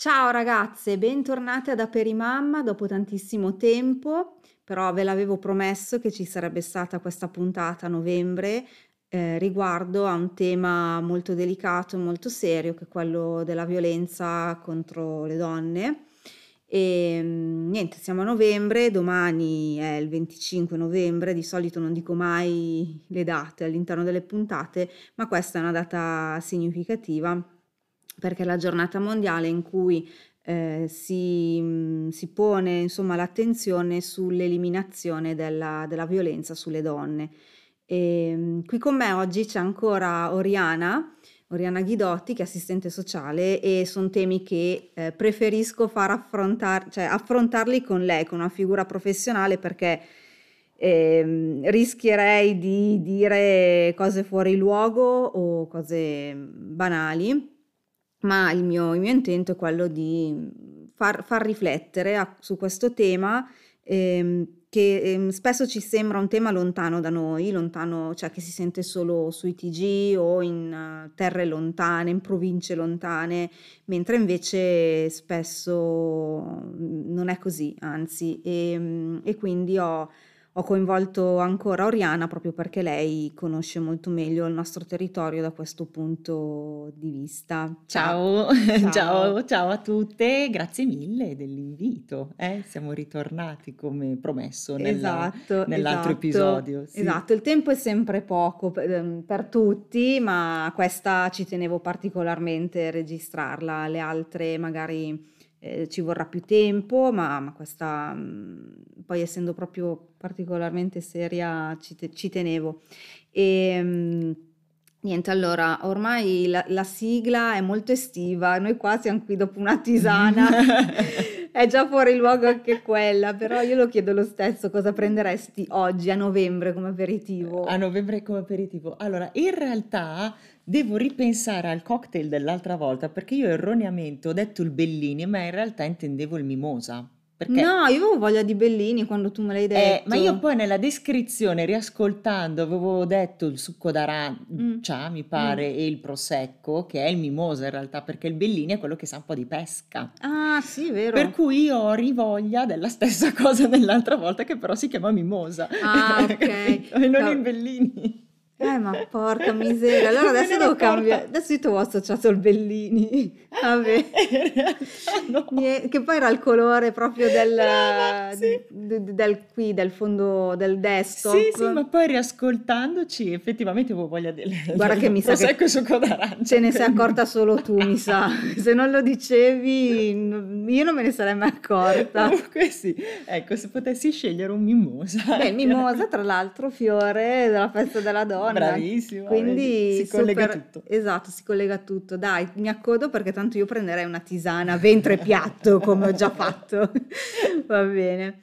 Ciao ragazze, bentornate ad Aperimamma dopo tantissimo tempo, però ve l'avevo promesso che ci sarebbe stata questa puntata a novembre eh, riguardo a un tema molto delicato e molto serio che è quello della violenza contro le donne. E mm, niente, siamo a novembre, domani è il 25 novembre, di solito non dico mai le date all'interno delle puntate, ma questa è una data significativa perché la giornata mondiale in cui eh, si, si, pone insomma, l'attenzione sull'eliminazione della, della violenza sulle donne. E, mm, qui con me oggi c'è ancora Oriana, Oriana Ghidotti, che è assistente sociale, e sono temi che eh, preferisco far affrontare, cioè affrontarli con lei, con una figura professionale, perché eh, rischierei di dire cose fuori luogo o cose banali ma il mio, il mio intento è quello di far, far riflettere a, su questo tema ehm, che ehm, spesso ci sembra un tema lontano da noi, lontano, cioè che si sente solo sui TG o in uh, terre lontane, in province lontane, mentre invece spesso non è così, anzi, e, e quindi ho ho coinvolto ancora Oriana proprio perché lei conosce molto meglio il nostro territorio da questo punto di vista. Ciao, ciao, ciao, ciao a tutte, grazie mille dell'invito. Eh? Siamo ritornati come promesso nella, esatto, nell'altro esatto, episodio. Sì. Esatto, il tempo è sempre poco per, ehm, per tutti, ma questa ci tenevo particolarmente a registrarla, le altre magari eh, ci vorrà più tempo, ma, ma questa mh, mm, poi essendo proprio particolarmente seria ci, te, ci tenevo. E, mh, mm, Niente, allora, ormai la, la, sigla è molto estiva, noi qua siamo qui dopo una tisana, è già fuori luogo anche quella, però io lo chiedo lo stesso, cosa prenderesti oggi a novembre come aperitivo? A novembre come aperitivo? Allora, in realtà devo ripensare al cocktail dell'altra volta perché io erroneamente ho detto il Bellini, ma in realtà intendevo il Mimosa. Perché? No, io avevo voglia di Bellini quando tu me l'hai detto. Eh, ma io poi nella descrizione, riascoltando, avevo detto il succo d'arancia, mm. mi pare, mm. e il prosecco, che è il mimosa in realtà, perché il Bellini è quello che sa un po' di pesca. Ah, sì, vero. Per cui io ho rivoglia della stessa cosa dell'altra volta, che però si chiama mimosa. Ah, ok. e non no. il Bellini. Eh, ma porca miseria. Allora adesso devo cambiare. Adesso io ti ho associato il Bellini. Vabbè. no. Che poi era il colore proprio del, Brava, sì. del, del, qui, del fondo del desktop. Sì, sì, ma poi riascoltandoci effettivamente avevo voglia del Guarda che mi sa che. Ce ne sei accorta solo tu, mi sa. Se non lo dicevi, io non me ne sarei mai accorta. Comunque sì. Ecco, se potessi scegliere un mimosa. Beh, mimosa, tra l'altro, fiore della festa della donna donna. Bravissima. Quindi si collega tutto. Esatto, si collega tutto. Dai, mi accodo perché tanto io prenderei una tisana ventre piatto come ho già fatto. Va bene.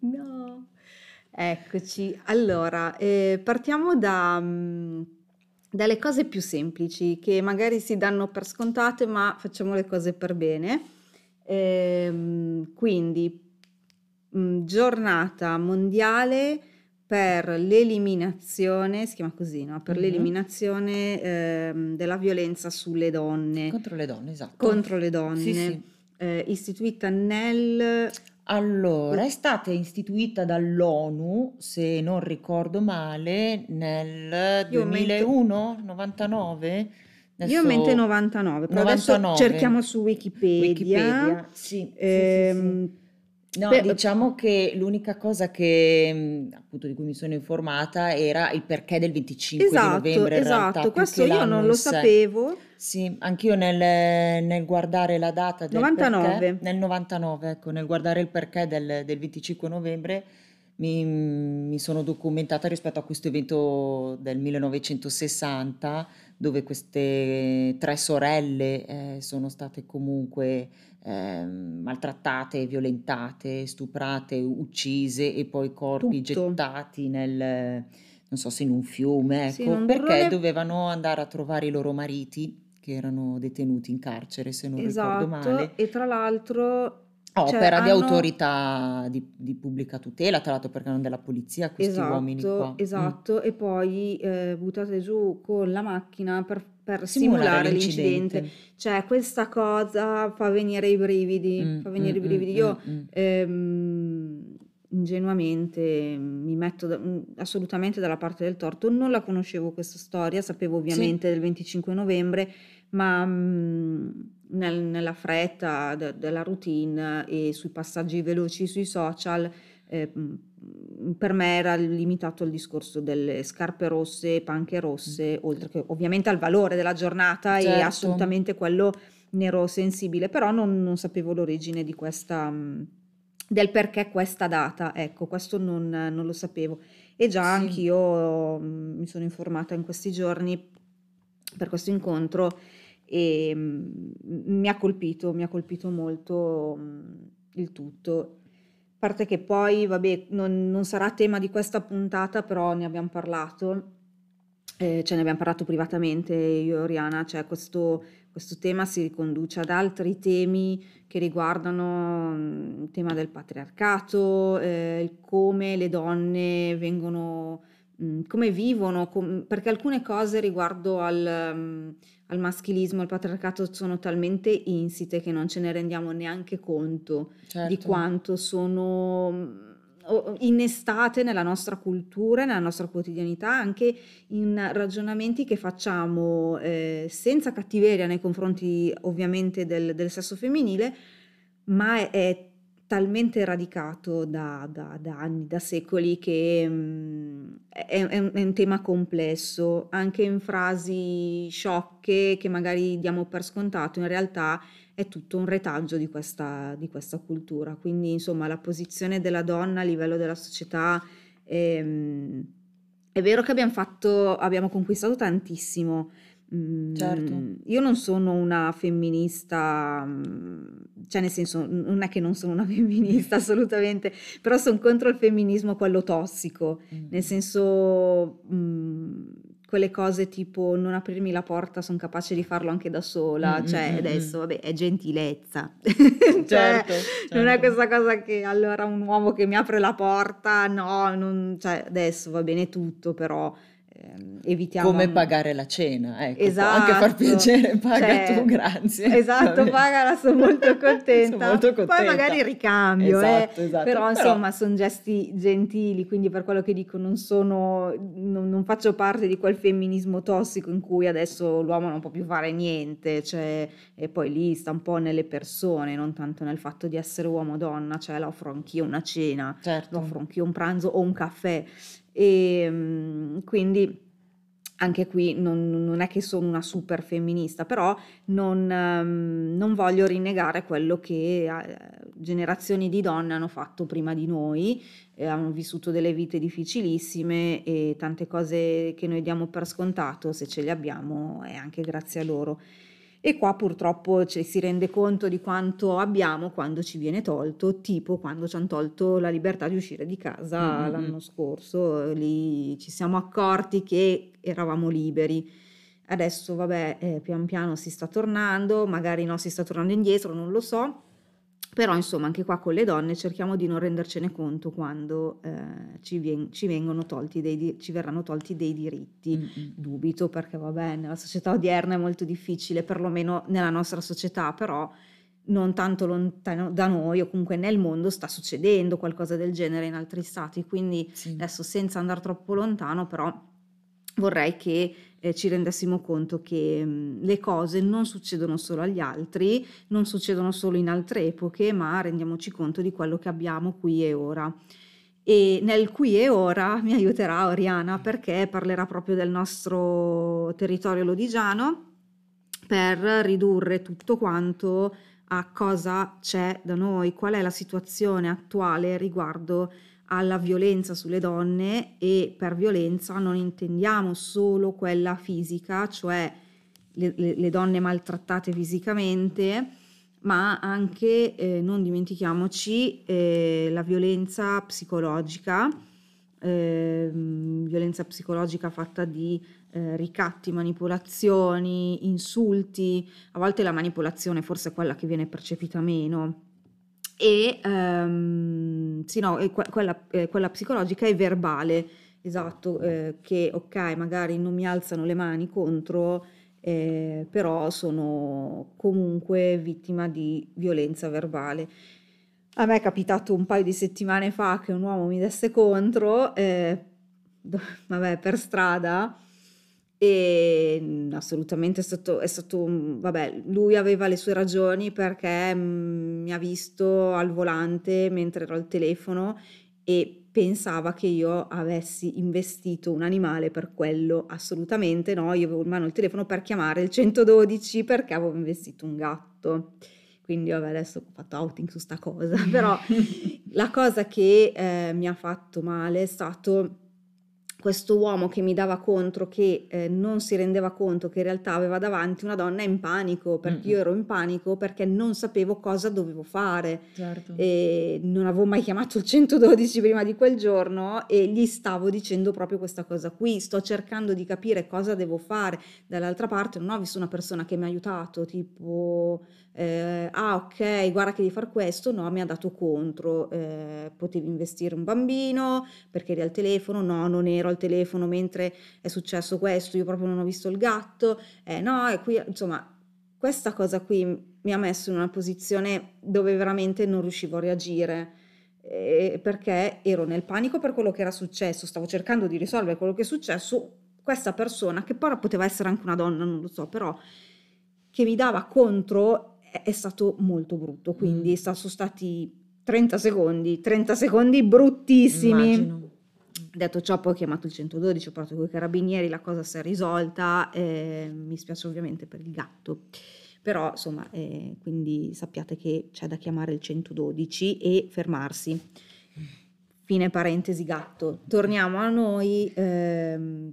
No. Eccoci, allora eh, partiamo da, mm, dalle cose più semplici che magari si danno per scontate, ma facciamo le cose per bene. Ehm, quindi, mh, mm, giornata mondiale per l'eliminazione, si chiama così, no? Per mm-hmm. l'eliminazione ehm, della violenza sulle donne. Contro le donne, esatto. Contro le donne. Sì, sì. Eh, istituita nel allora, è stata istituita dall'ONU, se non ricordo male, nel Io 2001, 99? Io ho in mente 99, però 99. adesso cerchiamo su Wikipedia. Wikipedia, sì, ehm, sì, sì. No, Beh, diciamo che l'unica cosa che appunto di cui mi sono informata era il perché del 25 esatto, di novembre. Esatto, realtà, questo io non lo sapevo. Sì, anch'io nel, nel guardare la data del 99. Perché, nel 99, ecco, nel guardare il perché del, del 25 novembre mi, mi, sono documentata rispetto a questo evento del 1960 dove queste tre sorelle eh, sono state comunque eh, maltrattate, violentate, stuprate, uccise e poi corpi Tutto. gettati nel, non so se in un fiume, ecco, sì, perché vorrei... dovevano andare a trovare i loro mariti che erano detenuti in carcere, se non esatto, ricordo male. E tra l'altro Cioè Opera di hanno autorità di di pubblica tutela, tra l'altro perché non della polizia questi uomini Esatto, qua. Mh. esatto, e poi, ehm, buttate giù con la macchina per per Simulare simulare l'incidente. l'incidente. Cioè questa cosa fa venire i brividi, Mh, fa venire i mh, brividi. mh, Io, mh. ehm, ingenuamente mi metto da mhmm, assolutamente dalla parte del torto. Non la conoscevo questa storia, sapevo Sì. ovviamente del 25 novembre, ma, mhmm, nel nella fretta de della routine e sui passaggi veloci sui social, ehm, mhmm, per me era limitato al discorso delle scarpe rosse, panche rosse, oltre che ovviamente al valore della giornata e Certo. assolutamente quello ne ero sensibile, però non non sapevo l'origine di questa del perché questa data, ecco, questo non non lo sapevo. E già Sì. anch'io, mi sono informata in questi giorni per questo incontro, ehm, m mi ha colpito, mi ha colpito molto, mhmm, il tutto. Parte che poi, vabbè, non non sarà tema di questa puntata, però ne abbiam parlato, ehm, cioè ne abbiam parlato privatamente io e Oriana, cioè questo questo tema si riconduce ad altri temi che riguardano, mhmm, il tema del patriarcato, il come le donne vengono mhmm, come vivono, com perché alcune cose riguardo al mhmm, al maschilismo, al patriarcato sono talmente insite che non ce ne rendiamo neanche conto di Certo. quanto sono, o innestate nella nostra cultura nella nostra quotidianità, anche in ragionamenti che facciamo, ehm, senza cattiveria nei confronti ovviamente del del sesso femminile, ma è è talmente radicato da da da anni, da secoli che, mhmm, è è è un è un tema complesso. Anche in frasi sciocche che magari diamo per scontato, in realtà è tutto un retaggio di questa di questa cultura. Quindi insomma la posizione della donna a livello della società, ehm, è vero che abbiam fatto abbiamo conquistato tantissimo. Certo. Mhmm, io non sono una femminista, mhmm, cioè nel senso, non è che non sono una femminista assolutamente, però son contro il femminismo quello tossico, nel Mh-mh. senso, mhmm, quelle cose tipo: "Non aprirmi la porta, son capace di farlo anche da Mh, sola", mh, cioè mh, adesso mh. vabbè è gentilezza. Cioè Certo, non è certo. questa cosa che allora un uomo che mi apre la porta, no, non cioè adesso va bene tutto, però, evitiamo Come pagare la cena, ecco, può anche far Esatto, piacere. Paga tu, cioè grazie. Va esatto, pagala, son molto contenta. molto Poi magari contenta. ricambio, eh, Esatto, esatto. però Però insomma son gesti gentili, quindi per quello che dico non sono non non faccio parte di quel femminismo tossico in cui adesso l'uomo non può più fare niente, cioè e poi lì sta un po' nelle persone, non tanto nel fatto di essere uomo o donna, cioè la offro anch'io una cena, Certo. offro anch'io un pranzo o un caffè. Ehm, quindi anche qui non non è che sono una super femminista, però non mhmm, non voglio rinnegare quello che a ehm, generazioni di donne hanno fatto prima di noi, e hanno vissuto delle vite difficilissime e tante cose che noi diamo per scontato, se ce le abbiamo è anche grazie a loro. E qua purtroppo ci si rende conto di quanto abbiamo quando ci viene tolto, tipo quando c'han tolto la libertà di uscire di casa mh, l'anno scorso, lì ci siamo accorti che eravamo liberi. Adesso vabbè, ehm, pian piano si sta tornando, magari no, si sta tornando indietro, non lo so, però insomma anche qua con le donne cerchiamo di non rendercene conto quando, ehm, ci vien ci vengono tolti dei ci verranno tolti dei diritti. Mh-mh. Dubito perché vabbè, nella società odierna è molto difficile, perlomeno nella nostra società, però non tanto lontano da noi o comunque nel mondo sta succedendo qualcosa del genere in altri stati. Quindi Sì. adesso senza andar troppo lontano, però vorrei che, ehm, ci rendessimo conto che, mhmm, le cose non succedono solo agli altri, non succedono solo in altre epoche, ma rendiamoci conto di quello che abbiamo qui e ora. E nel qui e ora mi aiuterà Oriana perché parlerà proprio del nostro territorio lodigiano, per ridurre tutto quanto a cosa c'è da noi, qual è la situazione attuale riguardo alla violenza sulle donne e per violenza non intendiamo solo quella fisica, cioè le le donne maltrattate fisicamente, ma anche, ehm, non dimentichiamoci, ehm, la violenza psicologica, ehm, violenza psicologica fatta di, ehm, ricatti, manipolazioni, insulti, a volte la manipolazione forse è quella che viene percepita meno, e ehm, sì, no, e que- quella, eh, quella psicologica è verbale, esatto, eh, che ok, magari non mi alzano le mani contro, eh, però sono comunque vittima di violenza verbale. A me è capitato un paio di settimane fa che un uomo mi desse contro, eh, vabbè, per strada, e mm, assolutamente è stato, è stato, vabbè, lui aveva le sue ragioni perché mm, mi ha visto al volante mentre ero al telefono e pensava che io avessi investito un animale per quello, assolutamente no, io avevo in mano il telefono per chiamare il 112 perché avevo investito un gatto. Quindi vabbè, adesso ho fatto outing su sta cosa, però la cosa che eh, mi ha fatto male è stato questo uomo che mi dava contro, che eh, non si rendeva conto che in realtà aveva davanti una donna in panico, perché mm-hmm. io ero in panico perché non sapevo cosa dovevo fare. Certo. E non avevo mai chiamato il 112 prima di quel giorno e gli stavo dicendo proprio questa cosa qui, sto cercando di capire cosa devo fare. Dall'altra parte non ho visto una persona che mi ha aiutato, tipo eh, ah ok, guarda che devi fare questo, no, mi ha dato contro, eh, potevi investire un bambino perché eri al telefono, no, non ero al telefono mentre è successo questo, io proprio non ho visto il gatto, eh, no, e qui insomma questa cosa qui mi ha messo in una posizione dove veramente non riuscivo a reagire eh, perché ero nel panico per quello che era successo, stavo cercando di risolvere quello che è successo, questa persona, che poi poteva essere anche una donna, non lo so, però che mi dava contro è stato molto brutto, quindi mm. sono stati 30 secondi, 30 secondi bruttissimi. Immagino. Detto ciò, poi ho chiamato il 112, ho parlato con i carabinieri, la cosa si è risolta, eh, mi spiace ovviamente per il gatto, però insomma, eh, quindi sappiate che c'è da chiamare il 112 e fermarsi. Fine parentesi gatto. Torniamo a noi. Ehm,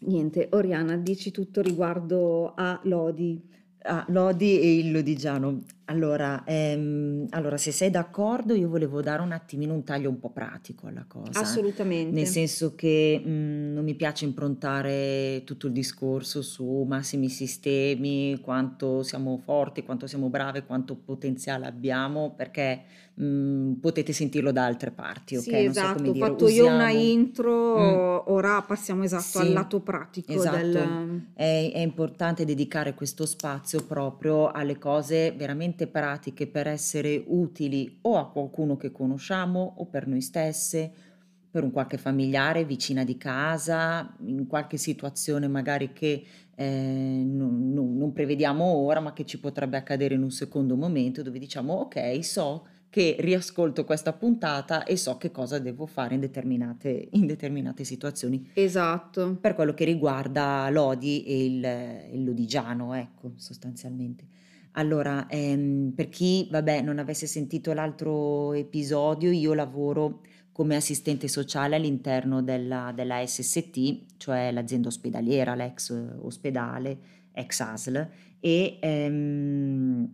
niente, Oriana, dici tutto riguardo a Lodi. Ah, Lodi e il Lodigiano. Allora, ehm, allora, se sei d'accordo, io volevo dare un attimino un taglio un po' pratico alla cosa. Assolutamente. Nel senso che mh, non mi piace improntare tutto il discorso su massimi sistemi, quanto siamo forti, quanto siamo brave, quanto potenziale abbiamo, perché mh, potete sentirlo da altre parti, ok? Sì, non esatto, so come dire, ho fatto usiamo... io una intro, mm. ora passiamo esatto sì, al lato pratico. Esatto. Del... È, è importante dedicare questo spazio proprio alle cose veramente veramente pratiche per essere utili o a qualcuno che conosciamo o per noi stesse, per un qualche familiare vicina di casa, in qualche situazione magari che eh, non, non, non prevediamo ora ma che ci potrebbe accadere in un secondo momento dove diciamo ok so che riascolto questa puntata e so che cosa devo fare in determinate, in determinate situazioni. Esatto. Per quello che riguarda l'Odi e il, il Lodigiano, ecco, sostanzialmente. Allora, ehm, per chi, vabbè, non avesse sentito l'altro episodio, io lavoro come assistente sociale all'interno della, della SST, cioè l'azienda ospedaliera, l'ex ospedale, ex ASL, e ehm,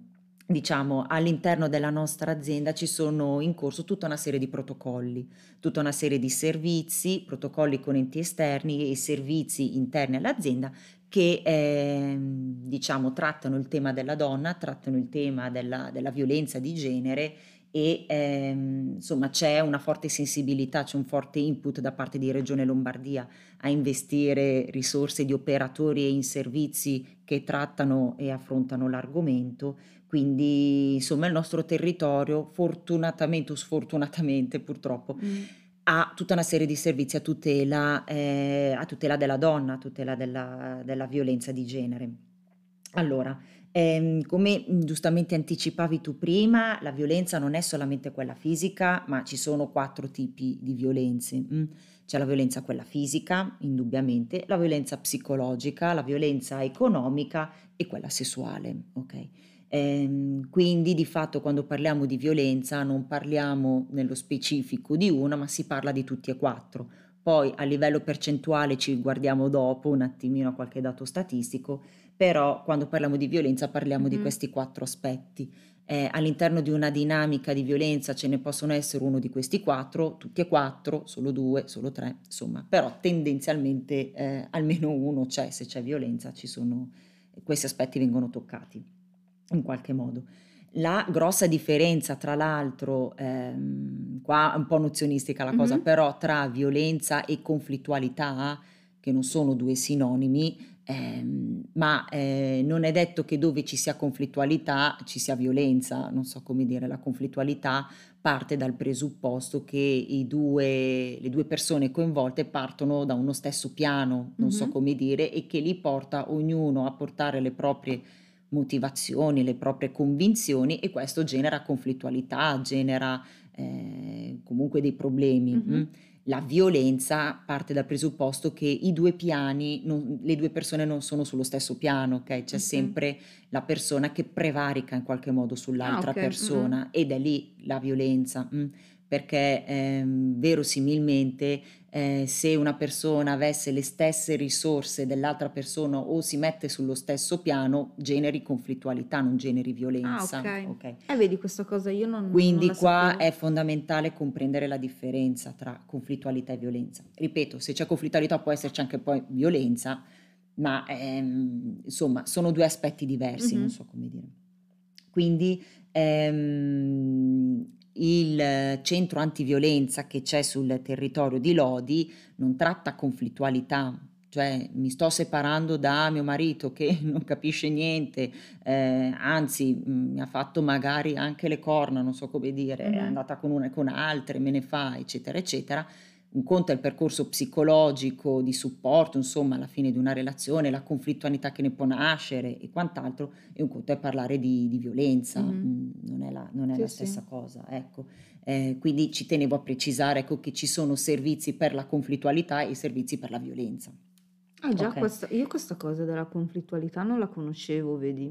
diciamo all'interno della nostra azienda ci sono in corso tutta una serie di protocolli, tutta una serie di servizi, protocolli con enti esterni e servizi interni all'azienda che eh, diciamo, trattano il tema della donna, trattano il tema della, della violenza di genere e eh, insomma c'è una forte sensibilità, c'è un forte input da parte di Regione Lombardia a investire risorse di operatori e in servizi che trattano e affrontano l'argomento. Quindi insomma il nostro territorio, fortunatamente o sfortunatamente purtroppo, mm ha tutta una serie di servizi a tutela, eh, a tutela della donna, a tutela della, della violenza di genere. Allora, ehm, come giustamente anticipavi tu prima, la violenza non è solamente quella fisica, ma ci sono quattro tipi di violenze. Mm? C'è la violenza quella fisica, indubbiamente, la violenza psicologica, la violenza economica e quella sessuale. Okay? Ehm, quindi di fatto quando parliamo di violenza non parliamo nello specifico di una, ma si parla di tutti e quattro. Poi a livello percentuale ci guardiamo dopo un attimino a qualche dato statistico, però quando parliamo di violenza parliamo mm-hmm. di questi quattro aspetti. Eh, all'interno di una dinamica di violenza ce ne possono essere uno di questi quattro, tutti e quattro, solo due, solo tre, insomma, però tendenzialmente eh, almeno uno c'è, se c'è violenza ci sono, questi aspetti vengono toccati. In qualche modo. La grossa differenza, tra l'altro, ehm, qua è un po' nozionistica la cosa, Mh-mh. però tra violenza e conflittualità, che non sono due sinonimi, ehm, ma eh, non è detto che dove ci sia conflittualità ci sia violenza, non so come dire, la conflittualità parte dal presupposto che i due, le due persone coinvolte partono da uno stesso piano, non so Mh-mh. come dire, e che li porta ognuno a portare le proprie motivazioni, le proprie convinzioni e questo genera conflittualità, genera eh, comunque dei problemi. mm? Mh-mh. La violenza parte dal presupposto che i due piani, non- le due persone non sono sullo stesso piano, ok? C'è Ok. sempre la persona che prevarica in qualche modo Ah, sull'altra ok. Mm-mm. persona ed è lì la violenza, mm? Perché ehm, verosimilmente eh, se una persona avesse le stesse risorse dell'altra persona o si mette sullo stesso piano, generi conflittualità, non generi Ah, violenza. ok. ok? Eh, vedi, questa cosa io non, non Quindi la qua sapevo. è fondamentale comprendere la differenza tra conflittualità e violenza. Ripeto, se c'è conflittualità può esserci anche poi violenza, ma ehm, insomma sono due aspetti diversi, non Mhm. so come dire. Quindi ehm, il centro antiviolenza che c'è sul territorio di Lodi non tratta conflittualità, cioè mi sto separando da mio marito che non capisce niente, eh, anzi mh, mi ha fatto magari anche le corna, non so come dire, è Mhm. andata con una e con altre, me ne fa, eccetera, eccetera. Un conto è il percorso psicologico di supporto, insomma, alla fine di una relazione, la conflittualità che ne può nascere e quant'altro, e un conto è parlare di, di violenza, Mhm. mm, non è la, non è Sì, la sì. stessa cosa, ecco. Eh, quindi ci tenevo a precisare ecco, che ci sono servizi per la conflittualità e servizi per la violenza. Ah, già, Ok. questa, io questa cosa della conflittualità non la conoscevo, vedi?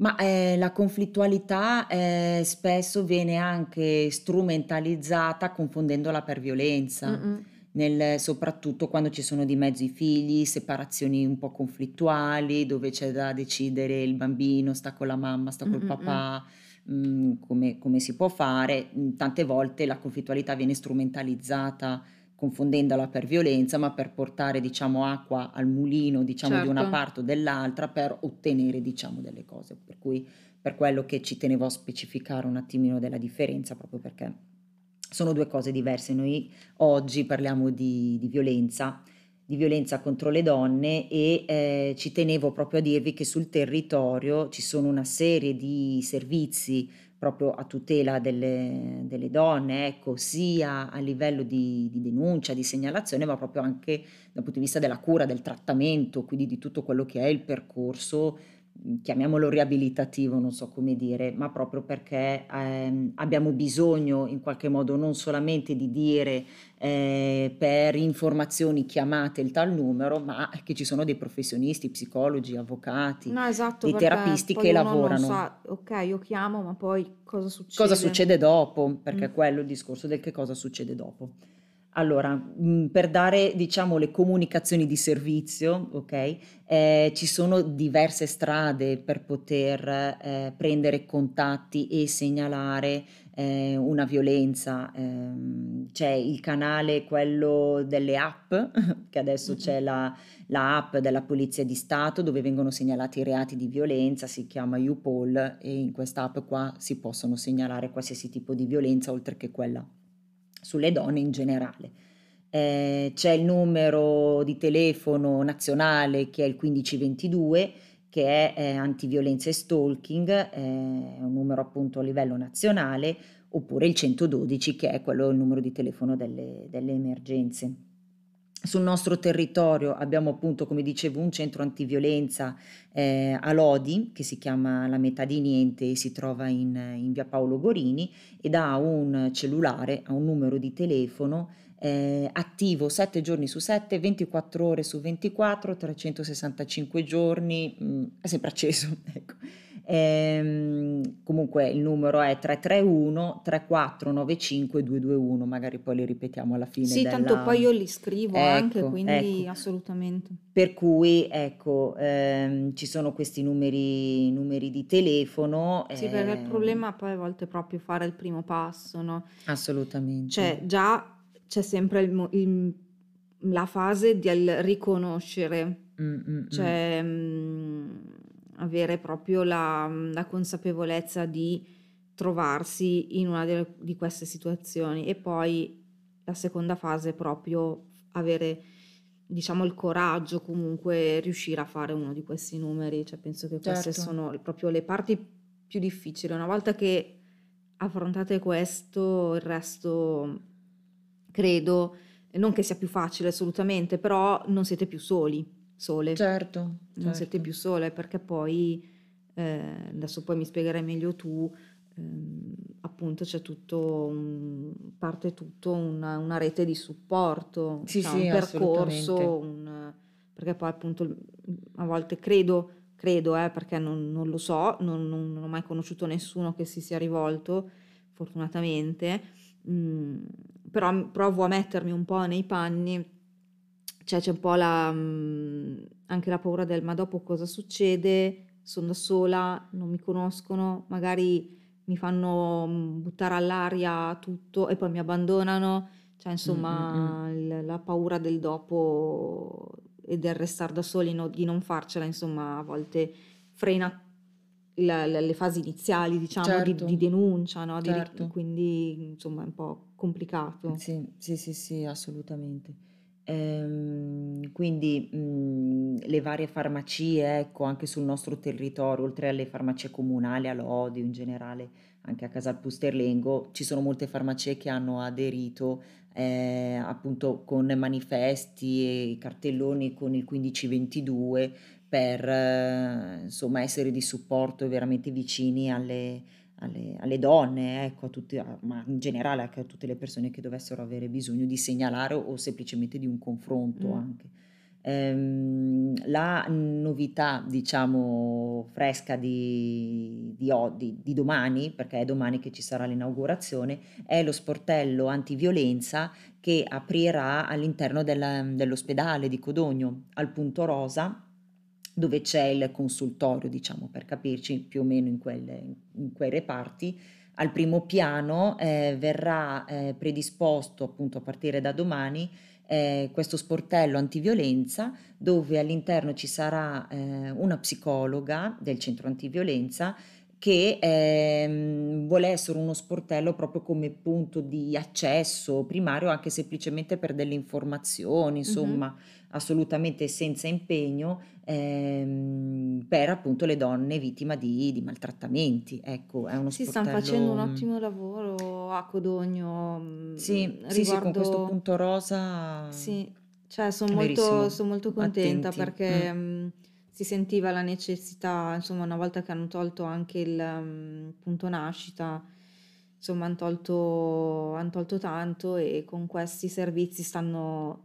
Ma eh, la conflittualità eh, spesso viene anche strumentalizzata confondendola per violenza, Mm-mm. nel- soprattutto quando ci sono di mezzo i figli, separazioni un po' conflittuali, dove c'è da decidere il bambino sta con la mamma, sta col Mm-mm-mm. papà, mm, come, come si può fare. Tante volte la conflittualità viene strumentalizzata confondendola per violenza, ma per portare, diciamo, acqua al mulino, diciamo, di una Certo. parte o dell'altra per ottenere, diciamo, delle cose. Per cui per quello che ci tenevo a specificare un attimino della differenza, proprio perché sono due cose diverse. Noi oggi parliamo di, di violenza, di violenza contro le donne e eh, ci tenevo proprio a dirvi che sul territorio ci sono una serie di servizi proprio a tutela delle, delle donne, ecco, sia a livello di, di denuncia, di segnalazione, ma proprio anche dal punto di vista della cura, del trattamento, quindi di tutto quello che è il percorso, chiamiamolo riabilitativo, non so come dire, ma proprio perché ehm, abbiamo bisogno in qualche modo non solamente di dire eh, per informazioni chiamate il tal numero, ma che ci sono dei professionisti, psicologi, avvocati, No, esatto, dei terapisti che lavorano. sa, ok, io chiamo, ma poi cosa succede? Cosa succede dopo? Perché Mm. è quello il discorso del che cosa succede dopo. Allora, mh, per dare, diciamo, le comunicazioni di servizio, ok, eh, ci sono diverse strade per poter eh, prendere contatti e segnalare eh, una violenza. Ehm, c'è il canale, quello delle app, che adesso Mm-mm. c'è la, la app della Polizia di Stato dove vengono segnalati i reati di violenza, si chiama UPOL e in questa app qua si possono segnalare qualsiasi tipo di violenza oltre che quella sulle donne in generale. Eh, c'è il numero di telefono nazionale che è il 1522 che è eh, antiviolenza e stalking, eh, un numero appunto a livello nazionale, oppure il 112 che è quello il numero di telefono delle, delle emergenze. Sul nostro territorio abbiamo appunto, come dicevo, un centro antiviolenza eh, a Lodi che si chiama La Metà di Niente e si trova in, in via Paolo Gorini ed ha un cellulare, ha un numero di telefono eh, attivo 7 giorni su 7, 24 ore su 24, 365 giorni, mh, è sempre acceso. Ecco. Ehm, comunque il numero è 331 3495 221, magari poi li ripetiamo alla fine Sì, della... tanto poi io li scrivo anche, Ecco, quindi ecco. assolutamente. Per cui ecco, ehm, ci sono questi numeri, numeri di telefono. Sì, perché il ehm, problema poi a volte è proprio fare il primo passo, no? Assolutamente. Cioè, già c'è sempre il il- la fase del riconoscere, Mm, mm, mm. cioè, mm, avere proprio la, la consapevolezza di trovarsi in una de- di queste situazioni. E poi la seconda fase è proprio avere diciamo il coraggio comunque riuscire a fare uno di questi numeri. Cioè penso che queste Certo. sono proprio le parti più difficili. Una volta che affrontate questo il resto credo non che sia più facile assolutamente però non siete più soli sole Certo, non siete certo. più sole perché poi, eh, adesso poi mi spiegherai meglio tu, ehm, appunto c'è tutto, un- parte tutto una, una rete di supporto, Sì, cioè sì, un percorso, un- perché poi appunto a volte credo, credo eh, perché non, non lo so, non, non- ho mai conosciuto nessuno che si sia rivolto, fortunatamente, mm, però provo a mettermi un po' nei panni cioè c'è un po' la, mm, anche la paura del ma dopo cosa succede? Sono da sola, non mi conoscono, magari mi fanno mm, buttare all'aria tutto e poi mi abbandonano. Cioè, Mm, mm, mm. insomma, il- la paura del dopo e del restare da soli, no- di non farcela, insomma, a volte frena la- la- le fasi iniziali, diciamo, di, di Certo, denuncia, no? Di certo. quindi, insomma, è un po' complicato. Sì, sì, sì, sì, assolutamente. Ehm, quindi mh, le varie farmacie, ecco, anche sul nostro territorio, oltre alle farmacie comunali, all'Odio in generale, anche a Casal Pusterlengo, ci sono molte farmacie che hanno aderito eh, appunto con manifesti e cartelloni con il 1522 per eh, insomma essere di supporto e veramente vicini alle, alle, alle donne, ecco, a tutte, a- ma in generale anche a tutte le persone che dovessero avere bisogno di segnalare o semplicemente di un confronto Mm. anche. Ehm, la novità, diciamo, fresca di, di, o- di- di domani, perché è domani che ci sarà l'inaugurazione, è lo sportello antiviolenza che aprirà all'interno della- dell'ospedale di Codogno, al punto rosa dove c'è il consultorio, diciamo, per capirci, più o meno in, quelle- in quei reparti. Al primo piano eh, verrà eh, predisposto appunto a partire da domani eh, questo sportello antiviolenza dove all'interno ci sarà eh, una psicologa del centro antiviolenza che ehm, vuole essere uno sportello proprio come punto di accesso primario, anche semplicemente per delle informazioni, insomma, assolutamente senza impegno ehm, per appunto le donne vittime di, di maltrattamenti. Ecco, è uno Sì, stanno facendo un sportello. ottimo lavoro a Codogno mm, Sì, sì, sì, con questo riguardo... punto rosa Sì, cioè sono molto, son molto contenta attenti. perché Mm. Si sentiva la necessità, insomma, una volta che hanno tolto anche il mm, punto nascita, insomma, hanno tolto, han tolto tanto e con questi servizi stanno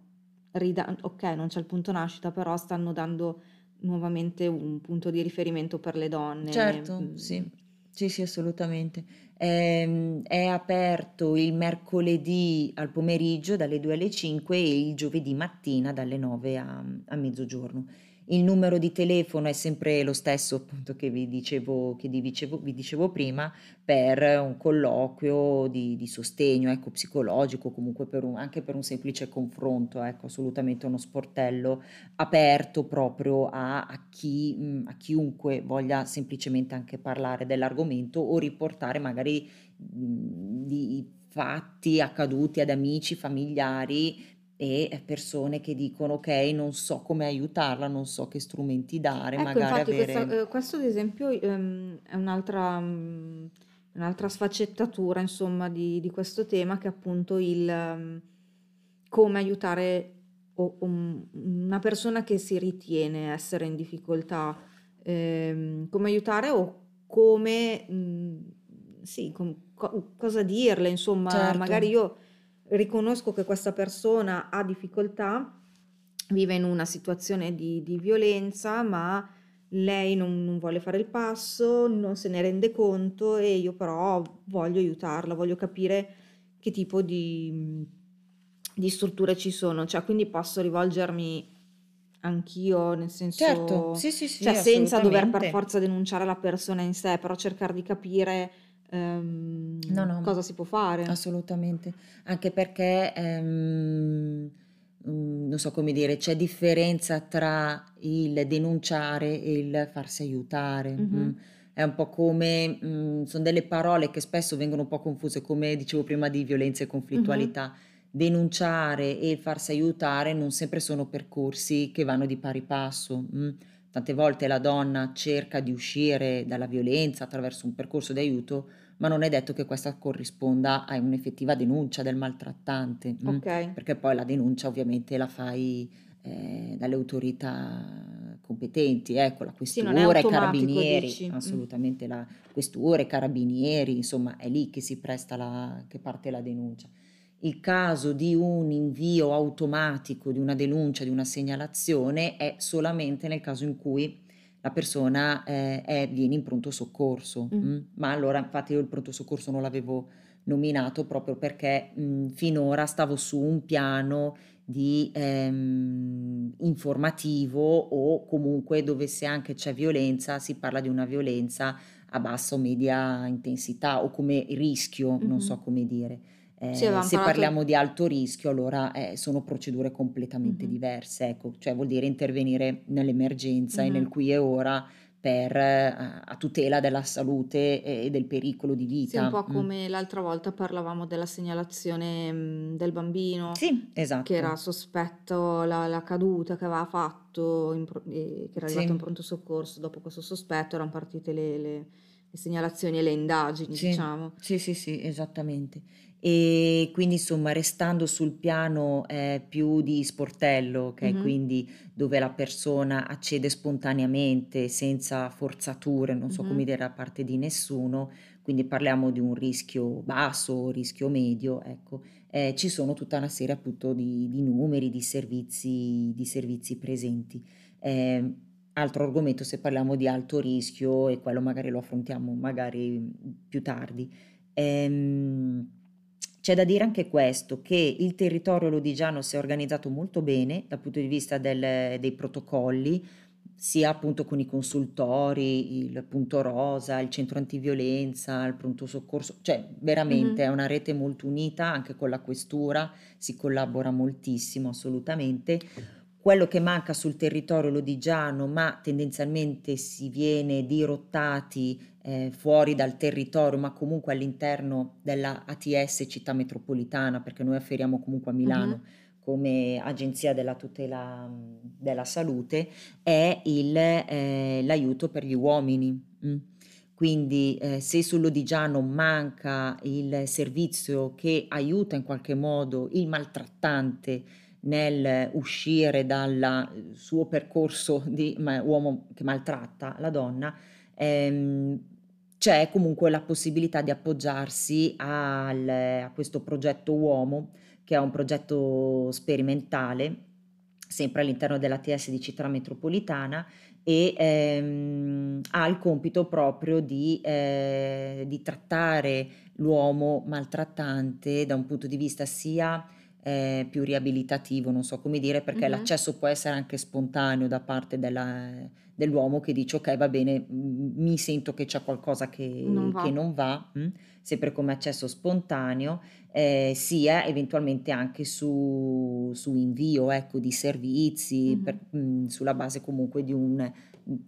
ridando, ok, non c'è il punto nascita, però stanno dando nuovamente un punto di riferimento per le donne. Certo, mm, sì, sì, sì, assolutamente. Ehm, È, aperto il mercoledì al pomeriggio dalle 2 alle 5 e il giovedì mattina dalle 9 a, a mezzogiorno. Il numero di telefono è sempre lo stesso, appunto, che vi dicevo, che dicevo, vi dicevo prima, per un colloquio di, di sostegno, ecco, psicologico, comunque per un- anche per un semplice confronto, ecco, assolutamente uno sportello aperto proprio a, a chi, a chiunque voglia semplicemente anche parlare dell'argomento o riportare magari di fatti accaduti ad amici, familiari e persone che dicono ok, non so come aiutarla, non so che strumenti dare, Ecco, magari infatti, questa- avere... eh, questo ad esempio ehm, è un'altra mm, un'altra sfaccettatura, insomma, di, di questo tema che è appunto il ehm, come aiutare o- un- una persona che si ritiene essere in difficoltà, ehm, come aiutare o come, mm, sì, com- co- cosa dirle, insomma, Certo. magari io riconosco che questa persona ha difficoltà, vive in una situazione di, di violenza, ma lei non, non vuole fare il passo, non se ne rende conto e io però voglio aiutarla, voglio capire che tipo di, di strutture ci sono, cioè quindi posso rivolgermi anch'io, nel senso, Certo, sì, sì, sì, cioè senza dover per forza denunciare la persona in sé, però cercare di capire ehm, No, no, cosa si può fare. assolutamente. Anche perché ehm, mhmm, non so come dire, c'è differenza tra il denunciare e il farsi aiutare, mh. Mh-mh. È un po' come mhmm, son delle parole che spesso vengono un po' confuse, come dicevo prima di violenza e conflittualità. Denunciare e farsi aiutare non sempre sono percorsi che vanno di pari passo, mh. Tante volte la donna cerca di uscire dalla violenza attraverso un percorso di aiuto, ma non è detto che questa corrisponda a un'effettiva denuncia del maltrattante, mh, Okay. perché poi la denuncia ovviamente la fai, ehm, dalle autorità competenti, ecco, la Sì, questura, i automatico carabinieri, dici. Mh. assolutamente la questura, i carabinieri, insomma è lì che si presta la che parte la denuncia. Il caso di un invio automatico di una denuncia, di una segnalazione, è solamente nel caso in cui la persona, ehm, è viene in pronto soccorso, Mh. mh. Ma allora infatti io il pronto soccorso non l'avevo nominato proprio perché, mhmm, finora stavo su un piano di, ehm, informativo o comunque dove se anche c'è violenza, si parla di una violenza a bassa o media intensità o come rischio, non Mh-mh. so come dire. Sì, Ehm, avevam se parlato parliamo di alto rischio allora, eh, sono procedure completamente Mh-mh. diverse, ecco, cioè vuol dire intervenire nell'emergenza e nel qui e ora per a a tutela della salute e del pericolo di Sì, un vita, po' come l'altra volta parlavamo della segnalazione, mhmm, del bambino Sì, che era esatto. sospetto la la caduta che aveva fatto in ehm, che era arrivato in Sì. pronto soccorso dopo questo sospetto, eran partite le le le segnalazioni e le indagini, Sì, diciamo. sì, sì, sì, esattamente. E quindi insomma restando sul piano, ehm, più di sportello, okay, Mh-mh. quindi dove la persona accede spontaneamente senza forzature, non so come Mh-mh. dire, da parte di nessuno, quindi parliamo di un rischio basso rischio medio, ecco, ehm, ci sono tutta una serie appunto di di numeri, di servizi di servizi presenti. Ehm, altro argomento se parliamo di alto rischio e quello magari lo affrontiamo magari, mhmm, più tardi. Ehm, c'è da dire anche questo, che il territorio lodigiano si è organizzato molto bene dal punto di vista del dei protocolli, sia appunto con i consultori, il punto rosa, il centro antiviolenza, il pronto soccorso, cioè veramente Mh-mh. è una rete molto unita anche con la questura, si collabora moltissimo assolutamente. Quello che manca sul territorio lodigiano, ma tendenzialmente si viene dirottati, ehm, fuori dal territorio, ma comunque all'interno della ATS città metropolitana, perché noi afferiamo comunque a. Milano come agenzia della tutela, della salute, è il ehm, l'aiuto per gli uomini, mh. Quindi, ehm, se sul lodigiano manca il servizio che aiuta in qualche modo il maltrattante nel uscire dalla uhm, suo percorso di uomo che maltratta la donna, ehm, c'è comunque la possibilità di appoggiarsi al a questo progetto uomo, che è un progetto sperimentale, sempre all'interno dell'ATS di città metropolitana e, ehm, ha il compito proprio di ehm, di trattare l'uomo maltrattante da un punto di vista sia, ehm, più riabilitativo, non so come dire, perché Mh-mh. l'accesso può essere anche spontaneo da parte della dell'uomo che dice: "Okay, va bene, mi sento che c'è qualcosa Non che che va. non va", mh, sempre come accesso spontaneo, ehm, sia eventualmente anche su su invio, ecco, di servizi per Mh-mh. mhmm, sulla base comunque di un,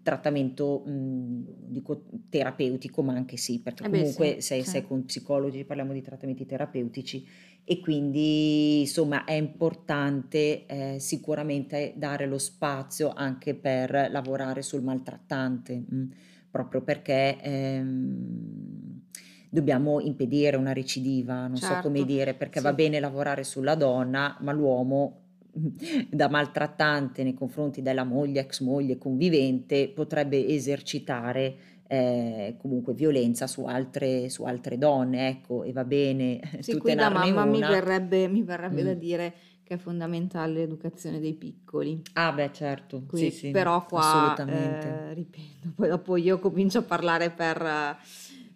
trattamento, mhmm, dico terapeutico, ma anche sì, perché Eh beh sì, comunque se sì. sei con psicologi parliamo di trattamenti terapeutici e quindi insomma è importante, ehm, sicuramente dare lo spazio anche per lavorare sul maltrattante, mh, proprio perché, ehm, dobbiamo impedire una recidiva, non so come Certo, dire, perché va sì. bene lavorare sulla donna, ma l'uomo da maltrattante nei confronti della moglie, ex moglie, convivente, potrebbe esercitare, ehm, comunque violenza su altre su altre donne, ecco, e va bene Sì, da tutelarne mamma mi verrebbe mi verrebbe da mh. dire che è fondamentale l'educazione dei piccoli. Ah beh certo, sì, Qui sì, però qua, assolutamente. ehm, ripeto, poi dopo io comincio a parlare per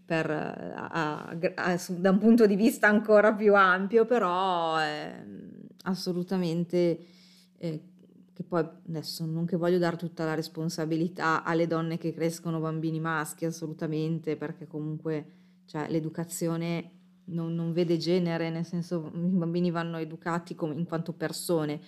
per a a su da un punto di vista ancora più ampio, però, ehm, assolutamente, ehm, che poi adesso non che voglio dar tutta la responsabilità alle donne che crescono bambini maschi, assolutamente, perché comunque, cioè l'educazione non non vede genere, nel senso, i bambini vanno educati come in quanto persone,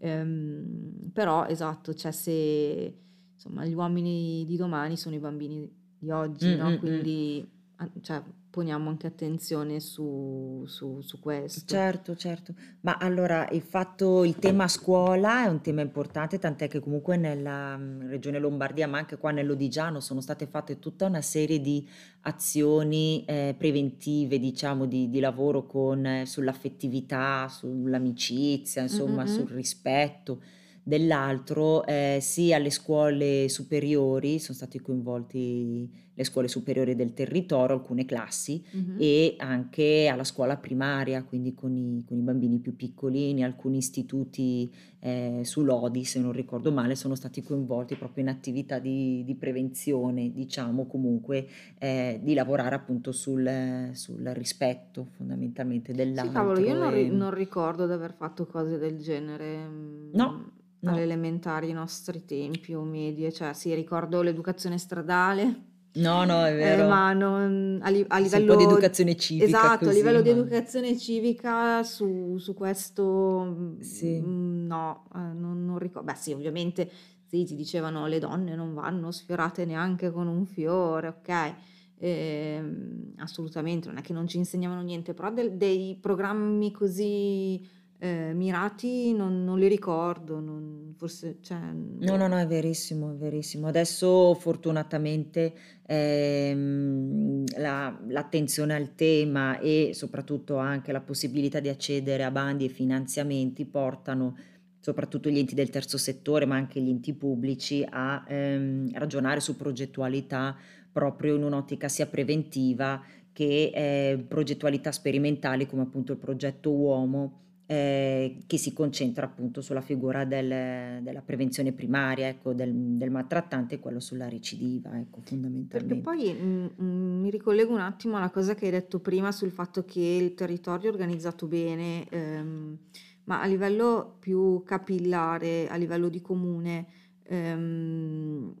Ehm, però esatto, cioè se insomma gli uomini di domani sono i bambini di oggi, Mm, no? mm, mm. Quindi a- cioè, poniamo anche attenzione su, su- su questo. Certo, certo. Ma allora il fatto, il tema scuola è un tema importante, tant'è che comunque nella mm, regione Lombardia, ma anche qua nell'Odigiano, sono state fatte tutta una serie di azioni eh, preventive, diciamo, di, di lavoro con, eh, sull'affettività, sull'amicizia, Mm, insomma, mm, sul mm. rispetto dell'altro, eh, sia alle scuole superiori, sono stati coinvolti le scuole superiori del territorio, alcune classi, Mhm. e anche alla scuola primaria, quindi con i, con i bambini più piccolini, alcuni istituti eh, su Lodi, se non ricordo male, sono stati coinvolti proprio in attività di, di prevenzione, diciamo comunque eh, di lavorare appunto sul, sul rispetto fondamentalmente Sì, dell'altro. cavolo, io non, ri- non ricordo di aver fatto cose del genere mm, No, no. alle elementari, ai nostri tempi o medie, cioè sì, ricordo l'educazione stradale, No, no, è eh, vero. ma non- a, li- a livello di educazione civica esatto, a così, livello di ma- educazione civica su, su questo mm, Sì. mm, no, eh, non, non ricordo. Beh sì, ovviamente sì, ti dicevano le donne non vanno sfiorate neanche con un fiore, ok? Ehm, assolutamente, non è che non ci insegnavano niente, però del- dei programmi così eh, mirati non, non li ricordo, non- forse, cioè, No, no, no, è verissimo, è verissimo. Adesso fortunatamente ehm, la- l'attenzione al tema e soprattutto anche la possibilità di accedere a bandi e finanziamenti portano soprattutto gli enti del terzo settore, ma anche gli enti pubblici, a ehm, ragionare su progettualità proprio in un'ottica sia preventiva che eh, progettualità sperimentali come appunto il progetto Uomo eh, che si concentra appunto sulla figura del- della prevenzione primaria, ecco, del, del maltrattante e quello sulla recidiva, ecco, Perché fondamentalmente. poi mm, mm, mi ricollego un attimo alla cosa che hai detto prima sul fatto che il territorio è organizzato bene, ehm, ma a livello più capillare, a livello di comune, ehm,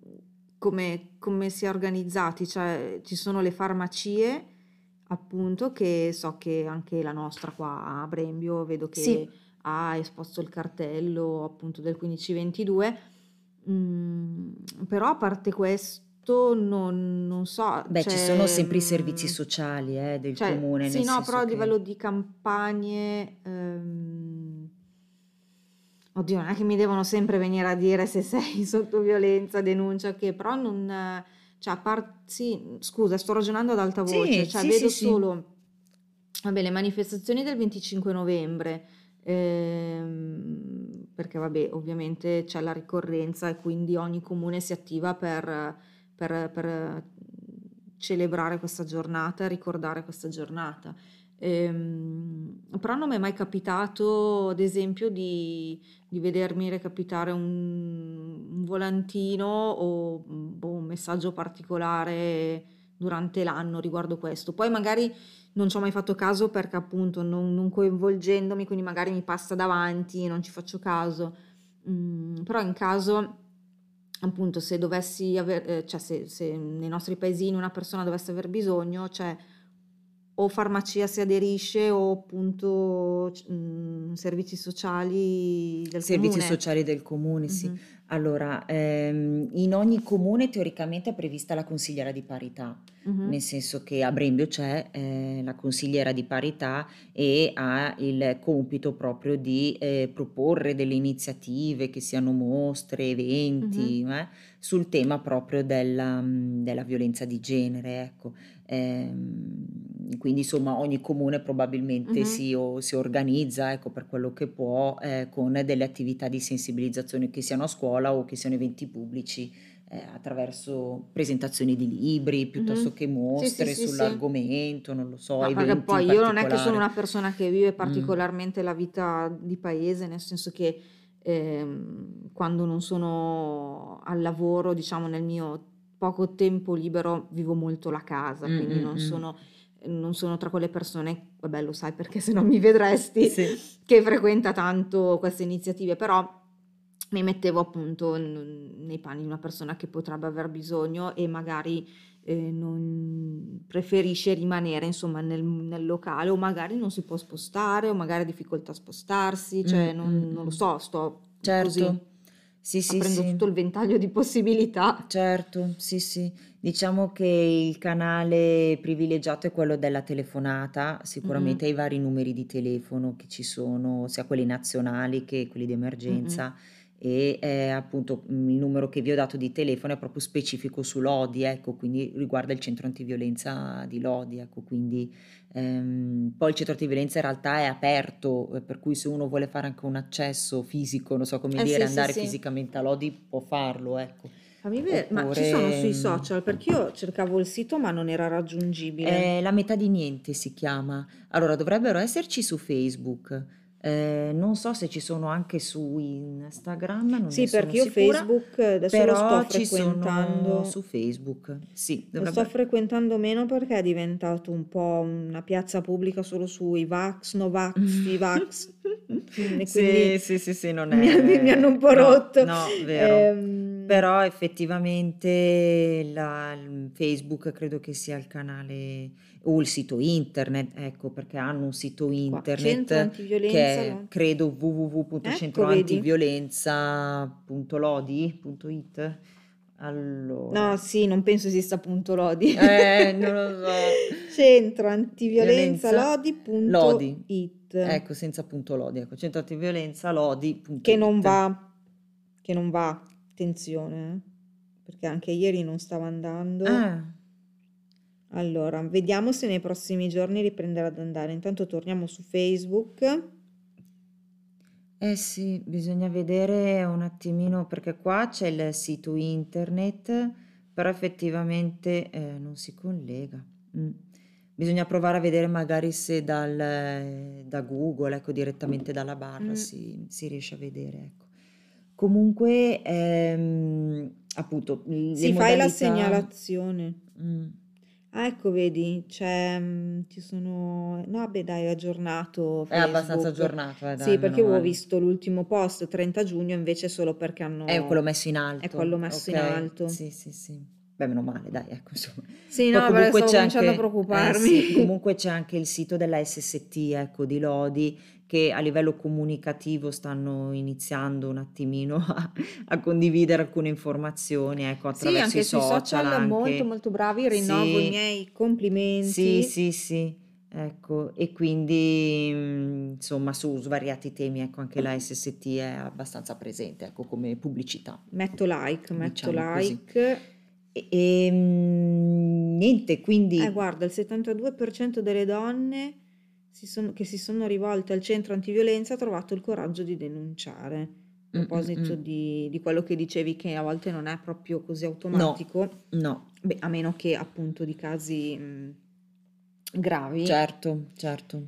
come, come si è organizzati? Cioè, ci sono le farmacie, appunto, che so che anche la nostra qua a Brembio vedo che Sì. ha esposto il cartello appunto del 1522. Mm, però a parte questo non, non so, Beh, ci c'è, sono sempre i servizi mm, sociali eh, del cioè, comune, sì, no, però a che... livello di campagne, ehm, oddio, non è che mi devono sempre venire a dire se sei sotto violenza, denuncia, che però non, cioè, a par- sì, scusa, sto ragionando ad alta voce, Sì, cioè, sì, vedo sì, solo, vabbè, le manifestazioni del 25 novembre, ehm, perché vabbè, ovviamente c'è la ricorrenza e quindi ogni comune si attiva per, per- per celebrare questa giornata ricordare questa giornata. Ehm, però non mi è mai capitato, ad esempio, di, di vedermi recapitare un, un volantino o boh, un messaggio particolare durante l'anno riguardo questo. Poi magari non ci ho mai fatto caso perché appunto non, non coinvolgendomi, quindi magari mi passa davanti, non ci faccio caso. Mm, però in caso, appunto, se dovessi aver, cioè se, se nei nostri paesini una persona dovesse aver bisogno, cioè o farmacia si aderisce o appunto c- mm, servizi sociali del Servizi comune. sociali del comune, sì. Mhm. Allora, ehm, in ogni comune teoricamente è prevista la consigliera di parità, Mhm. nel senso che a Brembio c'è eh, la consigliera di parità e ha il compito proprio di eh, proporre delle iniziative che siano mostre, eventi, eh, sul tema proprio della, mm, della violenza di genere, ecco. Ehm, quindi insomma ogni comune probabilmente Mhm. si, o- si organizza ecco, per quello che può eh, con delle attività di sensibilizzazione che siano a scuola o che siano eventi pubblici eh, attraverso presentazioni di libri piuttosto Mhm. che Sì, sì, mostre sì, sì. sull'argomento, non lo so, No, perché poi io non è che sono una persona che vive Mm. particolarmente la vita di paese, nel senso che ehm, quando non sono al lavoro, diciamo nel mio poco tempo libero, vivo molto la casa, Mm, quindi mm, non mm. sono, non sono tra quelle persone, vabbè lo sai perché se no mi vedresti, Sì. che frequenta tanto queste iniziative, però mi mettevo appunto nei panni di una persona che potrebbe aver bisogno e magari eh, non preferisce rimanere insomma nel, nel locale o magari non si può spostare o magari ha difficoltà a spostarsi, cioè Mm, non, mm, non lo so, sto così, certo. Sì, sì, aprendo sì. tutto il ventaglio di possibilità. Certo, sì, sì. Diciamo che il canale privilegiato è quello della telefonata, sicuramente Mm-mm, ai vari numeri di telefono che ci sono, sia quelli nazionali che quelli di emergenza. E eh, appunto mm, il numero che vi ho dato di telefono è proprio specifico su Lodi, ecco, quindi riguarda il centro antiviolenza di Lodi, ecco, quindi ehm, poi il centro antiviolenza in realtà è aperto, eh, per cui se uno vuole fare anche un accesso fisico, non so come Eh dire, sì, sì, andare sì. fisicamente a Lodi può farlo, ecco. Fammi vedere, ma ci sono Oppure sui mm, social perché io cercavo il sito ma non era raggiungibile. è La metà di niente si chiama. Allora, dovrebbero esserci su Facebook. Eh, non so se ci sono anche su Instagram, non ne Sì, sono perché io sicura, Facebook adesso lo sto però ci sono frequentando, su Facebook. Sì, lo sto dovrebbe... frequentando meno perché è diventato un po' una piazza pubblica solo sui Vax, Novax, Vivax, Sì, sì, sì, sì, non mi, mi- mi è... hanno un po' No, rotto. no, vero. Ehm, Però effettivamente la- Facebook credo che sia il canale o il sito internet, ecco, perché hanno un sito internet che è lo- credo ecco, www.centroantiviolenza.lodi.it. Allora, No, sì, non penso esista punto Lodi. eh, non lo so. Centro antiviolenza Violenza Lodi. Lodi.it Ecco, senza punto Lodi, ecco, centro antiviolenza Lodi.it. che non va, che non va, attenzione, eh, perché anche ieri non stava andando. Ah. Allora, vediamo se nei prossimi giorni riprenderà ad andare. Intanto torniamo su Facebook. Eh sì, bisogna vedere un attimino perché qua c'è il sito internet, però effettivamente eh, non si collega. Mm. Bisogna provare a vedere magari se dal, eh, da Google, ecco, direttamente dalla barra Mm. si, si riesce a vedere, ecco. Comunque, ehm, appunto, le Si fai la modalità... segnalazione. Mm. Ah, ecco, vedi, c'è, mm, ci sono, no, vabbè, dai, è aggiornato È abbastanza Facebook. aggiornato, eh, dai, Sì, perché meno avevo male. visto l'ultimo post 30 giugno, invece solo perché È quello hanno, messo in è alto, quello messo in ok? alto. Sì, sì, sì. Beh, meno male, dai, ecco, insomma. Sì, Poi no, perché comunque stavo c'è cominciando a anche, eh preoccuparmi. sì, comunque c'è anche il sito della SST, ecco, di Lodi, che a livello comunicativo stanno iniziando un attimino a, a condividere alcune informazioni, ecco, Sì, attraverso anche i social molto anche. molto bravi, rinnovo i Sì, miei sì, complimenti. sì, sì, ecco, e quindi, mm, insomma, su svariati temi, ecco, anche la SST è abbastanza presente, ecco, come pubblicità, Metto like, metto diciamo like. E, e, mm, niente, Eh, quindi... guarda, il 72% delle donne si sono- che si sono rivolte al centro antiviolenza ha trovato il coraggio di denunciare. A Mm, mm, proposito mm. di, di quello che dicevi che a volte non è proprio così No, automatico, no, beh, a meno che appunto di casi mh, gravi, certo, certo.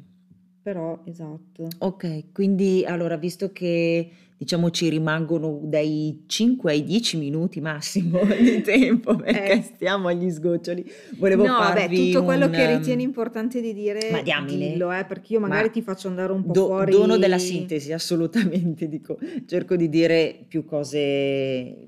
però esatto. Ok, quindi allora, visto che diciamo ci rimangono dai 5 ai 10 minuti massimo di tempo perché Eh, stiamo agli sgoccioli, volevo no, vabbè, farvi tutto quello un... che ritieni ehm, importante di Ma dire, diamine, dillo, eh, perché io magari ma ti faccio andare un po' do- dono della fuori. sintesi, assolutamente, dico, cerco di dire più cose,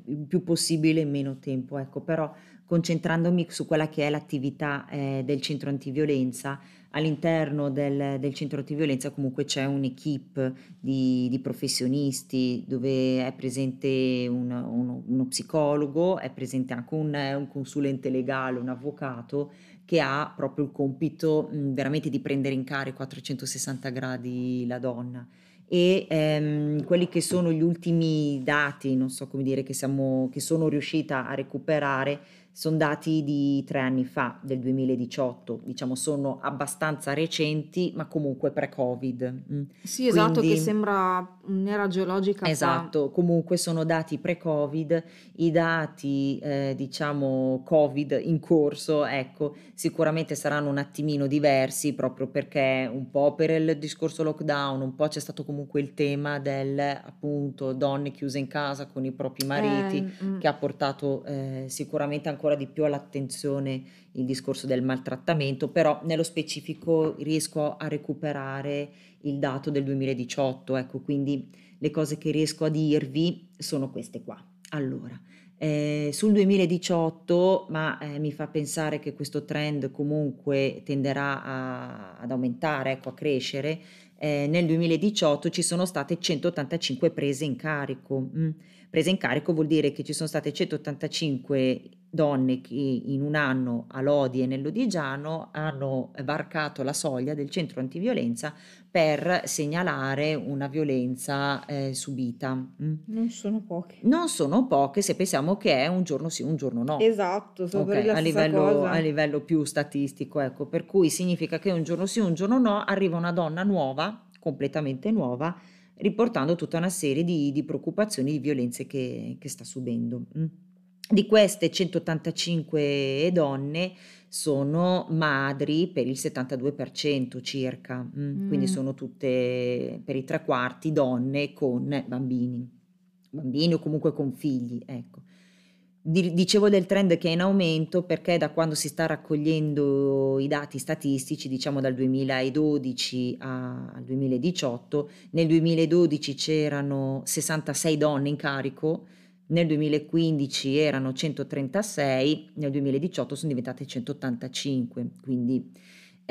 il più possibile in meno tempo, ecco, però concentrandomi su quella che è l'attività eh, del centro antiviolenza, all'interno del, del centro antiviolenza comunque c'è un'equipe di, di professionisti dove è presente un- uno, uno psicologo, è presente anche un, un consulente legale, un avvocato che ha proprio il compito mh, veramente di prendere in carico a 360 gradi la donna. E ehm, quelli che sono gli ultimi dati, non so come dire, che, siamo, che sono riuscita a recuperare, sono dati di tre anni fa, del 2018, diciamo sono abbastanza recenti, ma comunque pre-Covid. mm. Sì, esatto, che Quindi sembra un'era geologica fa. Esatto, comunque sono dati pre-Covid, i dati eh, diciamo Covid in corso, ecco, sicuramente saranno un attimino diversi proprio perché un po' per il discorso lockdown, un po' c'è stato comunque il tema del appunto donne chiuse in casa con i propri mariti Eh, che ha portato eh, sicuramente ancora di più all'attenzione il discorso del maltrattamento, però nello specifico riesco a recuperare il dato del 2018, ecco, quindi le cose che riesco a dirvi sono queste qua. Allora, eh, sul 2018, ma eh, mi fa pensare che questo trend comunque tenderà a- ad aumentare, ecco, a crescere, eh, nel 2018 ci sono state 185 prese in carico. Mm. Prese in carico vuol dire che ci sono state 185 donne che in un anno a Lodi e nell'Odigiano hanno varcato la soglia del centro antiviolenza per segnalare una violenza eh, subita. Mm. Non sono poche. Non sono poche se pensiamo che è un giorno sì, un giorno no. Esatto, okay, a, livello, a livello più statistico, ecco, per cui significa che un giorno sì, un giorno no, arriva una donna nuova, completamente nuova, riportando tutta una serie di, di preoccupazioni, di violenze che, che sta subendo. Mm. Di queste 185 donne sono madri per il 72% circa, mm. quindi sono tutte per i tre quarti donne con bambini, bambini o comunque con figli, ecco. Dicevo del trend che è in aumento perché da quando si sta raccogliendo i dati statistici, diciamo dal 2012 al 2018, nel 2012 c'erano 66 donne in carico, nel 2015 erano 136, nel 2018 sono diventate 185, quindi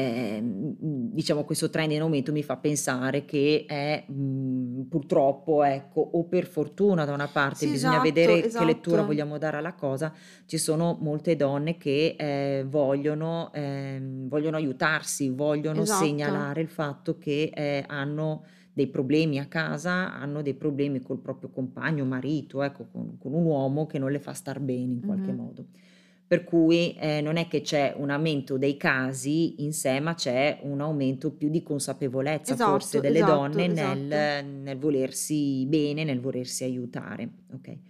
eh, diciamo questo trend in aumento mi fa pensare che è mh, purtroppo ecco o per fortuna da una parte sì, bisogna esatto, vedere esatto. che lettura vogliamo dare alla cosa ci sono molte donne che eh, vogliono, eh, vogliono aiutarsi vogliono esatto. segnalare il fatto che eh, hanno dei problemi a casa, hanno dei problemi col proprio compagno, marito, ecco, con, con un uomo che non le fa star bene in qualche mm-hmm. modo. Per cui eh, non è che c'è un aumento dei casi in sé, ma c'è un aumento più di consapevolezza esatto, forse delle esatto, donne esatto. Nel, nel, volersi bene, nel volersi aiutare. Okay.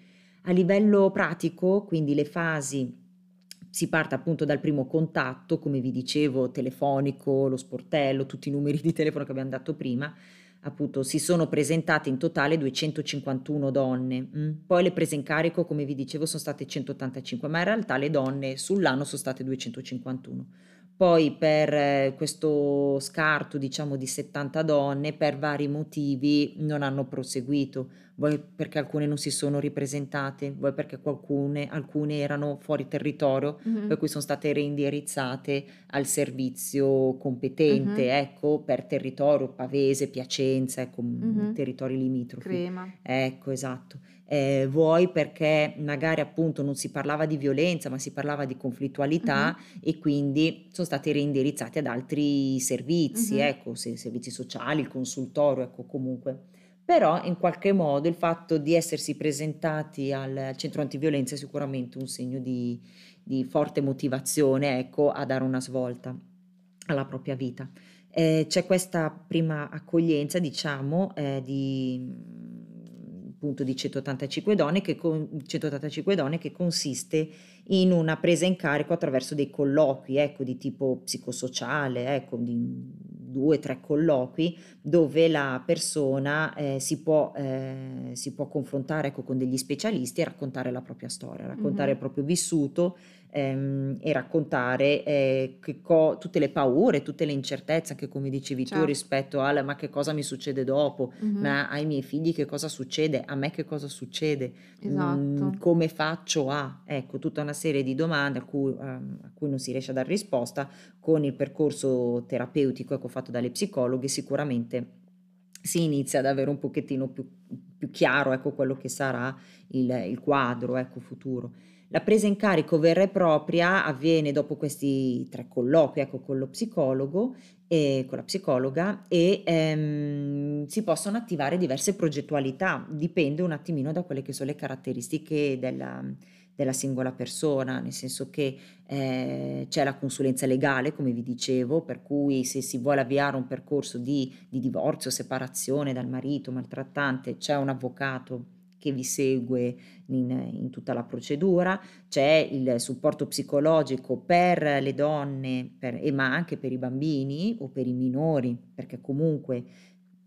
A livello pratico, quindi le fasi si parte appunto dal primo contatto, come vi dicevo, telefonico, lo sportello, tutti i numeri di telefono che abbiamo dato prima, appunto si sono presentate in totale 251 donne, mm. poi le prese in carico come vi dicevo sono state 185, ma in realtà le donne sull'anno sono state 251. Poi per eh, questo scarto diciamo di 70 donne per vari motivi non hanno proseguito vuoi perché alcune non si sono ripresentate, vuoi perché qualcune, alcune erano fuori territorio, mm-hmm. per cui sono state reindirizzate al servizio competente, mm-hmm. ecco, per territorio, Pavese, Piacenza, ecco, mm-hmm. territori limitrofi. Crema. Ecco, esatto. Eh, vuoi perché magari appunto non si parlava di violenza, ma si parlava di conflittualità e quindi sono stati reindirizzati ad altri servizi, ecco, se, servizi sociali, il consultorio, ecco, comunque. Però in qualche modo il fatto di essersi presentati al centro antiviolenza è sicuramente un segno di, di forte motivazione ecco, a dare una svolta alla propria vita. Eh, c'è questa prima accoglienza, diciamo, eh, di, appunto di 185 donne, che, 185 donne che consiste in una presa in carico attraverso dei colloqui, ecco, di tipo psicosociale, ecco, di due o tre colloqui dove la persona eh, si, può, eh, si, può, confrontare ecco, con degli specialisti e raccontare la propria storia, raccontare mm-hmm. il proprio vissuto ehm, e raccontare eh, co- tutte le paure, tutte le incertezze, anche come dicevi certo. tu rispetto al ma che cosa mi succede dopo, mm-hmm. ma ai miei figli che cosa succede, a me che cosa succede, esatto. mm, come faccio a, ecco, tutta una serie di domande a cui, um, a cui non si riesce a dare risposta con il percorso terapeutico ecco, fatto dalle psicologhe sicuramente si inizia ad avere un pochettino più, più chiaro ecco, quello che sarà il, il quadro ecco, futuro. La presa in carico vera e propria avviene dopo questi tre colloqui ecco, con lo psicologo e con la psicologa e ehm, si possono attivare diverse progettualità, dipende un attimino da quelle che sono le caratteristiche della, della singola persona, nel senso che eh, c'è la consulenza legale, come vi dicevo, per cui se si vuole avviare un percorso di, di divorzio, separazione dal marito maltrattante, c'è un avvocato che vi segue in, in, tutta la procedura, c'è il supporto psicologico per le donne, per, e ma anche per i bambini o per i minori, perché comunque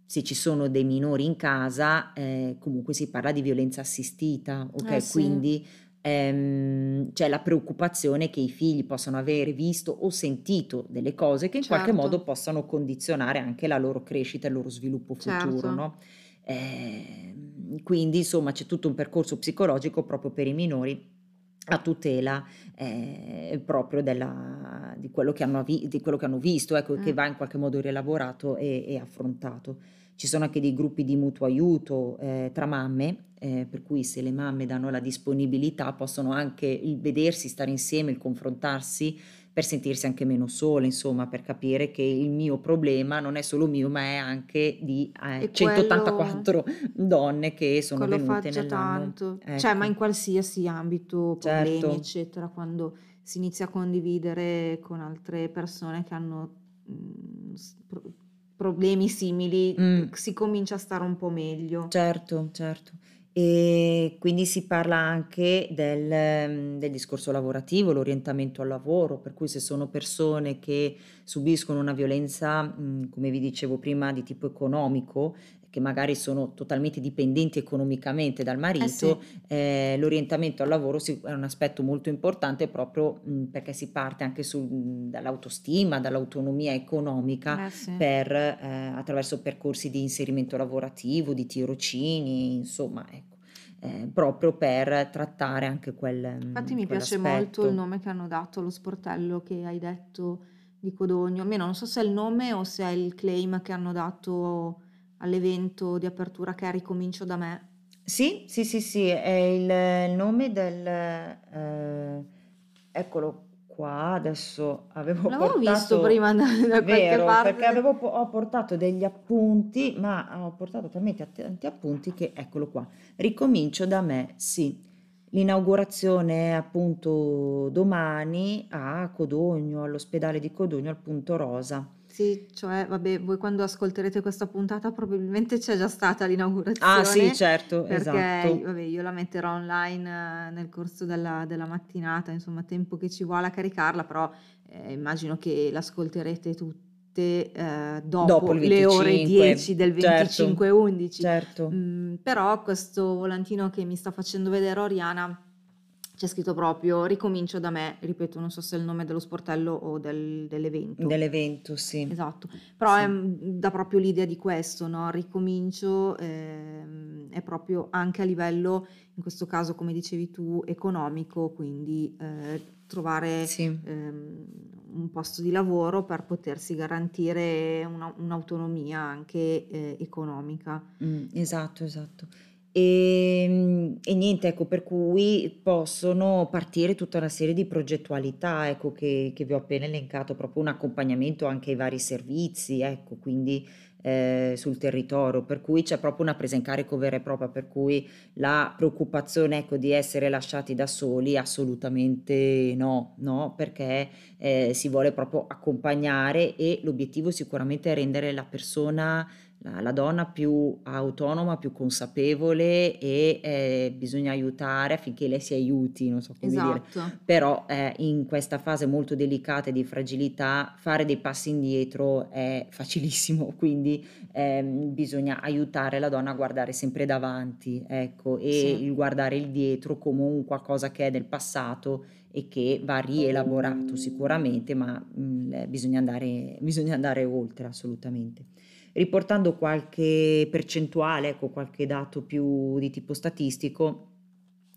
se ci sono dei minori in casa, eh, comunque si parla di violenza assistita, ok? Eh sì. Quindi ehm, c'è la preoccupazione che i figli possano avere visto o sentito delle cose che in certo. qualche modo possano condizionare anche la loro crescita e il loro sviluppo futuro, certo. no? Eh, quindi insomma c'è tutto un percorso psicologico proprio per i minori a tutela eh, proprio della, di, quello che hanno, di, quello che hanno, visto, ecco, mm. che va in qualche modo rielaborato e, e, affrontato. Ci sono anche dei gruppi di mutuo aiuto eh, tra mamme, eh, per cui se le mamme danno la disponibilità possono anche il vedersi, stare insieme, il confrontarsi per sentirsi anche meno sole, insomma, per capire che il mio problema non è solo mio, ma è anche di eh, 184 donne che sono quello venute nell'anno. tanto, cioè, ma in Ecco, qualsiasi ambito, problemi, certo, eccetera, quando si inizia a condividere con altre persone che hanno mm, pro- problemi simili, Mm, si comincia a stare un po' meglio. certo, certo. E quindi si parla anche del, mm, del discorso lavorativo, l'orientamento al lavoro, per cui se sono persone che subiscono una violenza, mm, come vi dicevo prima, di tipo economico, che magari sono totalmente dipendenti economicamente dal Eh sì, marito, eh, l'orientamento al lavoro è un aspetto molto importante proprio mm, perché si parte anche mm, dall'autostima, dall'autonomia economica eh sì. per, eh, attraverso percorsi di inserimento lavorativo, di tirocini, insomma, ecco, eh, proprio per trattare anche quel, Infatti mi piace molto il nome che hanno dato allo sportello che hai detto di Codogno, almeno non so se è il nome o se è il claim che hanno dato all'evento di apertura che è Ricomincio da me. Sì, sì, sì, sì, è il, il nome del... eh, eccolo qua, adesso avevo L'avevo visto portato, prima da, da qualche vero, perché avevo, ho portato degli appunti, ma ho portato talmente tanti appunti che, eccolo qua, ricomincio da me, sì. L'inaugurazione è appunto domani a Codogno, all'ospedale di Codogno, al Punto Rosa. Sì, cioè, vabbè, voi quando ascolterete questa puntata probabilmente c'è già stata Ah, sì, l'inaugurazione, certo, perché esatto. vabbè, io la metterò online eh, nel corso della, della mattinata, insomma, tempo che ci vuole a caricarla, però eh, immagino che l'ascolterete tutte eh, Dopo dopo il le ore 25, 10 del certo, 25-11. certo. Mm, però questo volantino che mi sta facendo vedere Oriana c'è scritto proprio ricomincio da me, ripeto, non so se è il nome dello sportello o del- dell'evento. Dell'evento, sì, Esatto, però è, sì, mm, dà proprio l'idea di questo, no? Ricomincio ehm, è proprio anche a livello, in questo caso, come dicevi tu, economico, quindi eh, trovare sì, ehm, un posto di lavoro per potersi garantire una- un'autonomia anche eh, economica. mm, esatto, esatto. E, mm, e niente, ecco, per cui possono partire tutta una serie di progettualità, ecco, che, che vi ho appena elencato, proprio un accompagnamento anche ai vari servizi, ecco, quindi eh, sul territorio, per cui c'è proprio una presa in carico vera e propria, per cui la preoccupazione, ecco, di essere lasciati da soli, assolutamente no, no, perché eh, si vuole proprio accompagnare e l'obiettivo sicuramente è rendere la persona la, la donna più autonoma, più consapevole e eh, bisogna aiutare affinché lei si aiuti, non so come dire. Esatto, Però eh, in questa fase molto delicata e di fragilità fare dei passi indietro è facilissimo, quindi ehm, bisogna aiutare la donna a guardare sempre davanti, ecco, e sì. il guardare il dietro come un qualcosa che è del passato e che va rielaborato sicuramente, ma mh, bisogna andare, bisogna andare oltre assolutamente. Riportando qualche percentuale, ecco, qualche dato più di tipo statistico,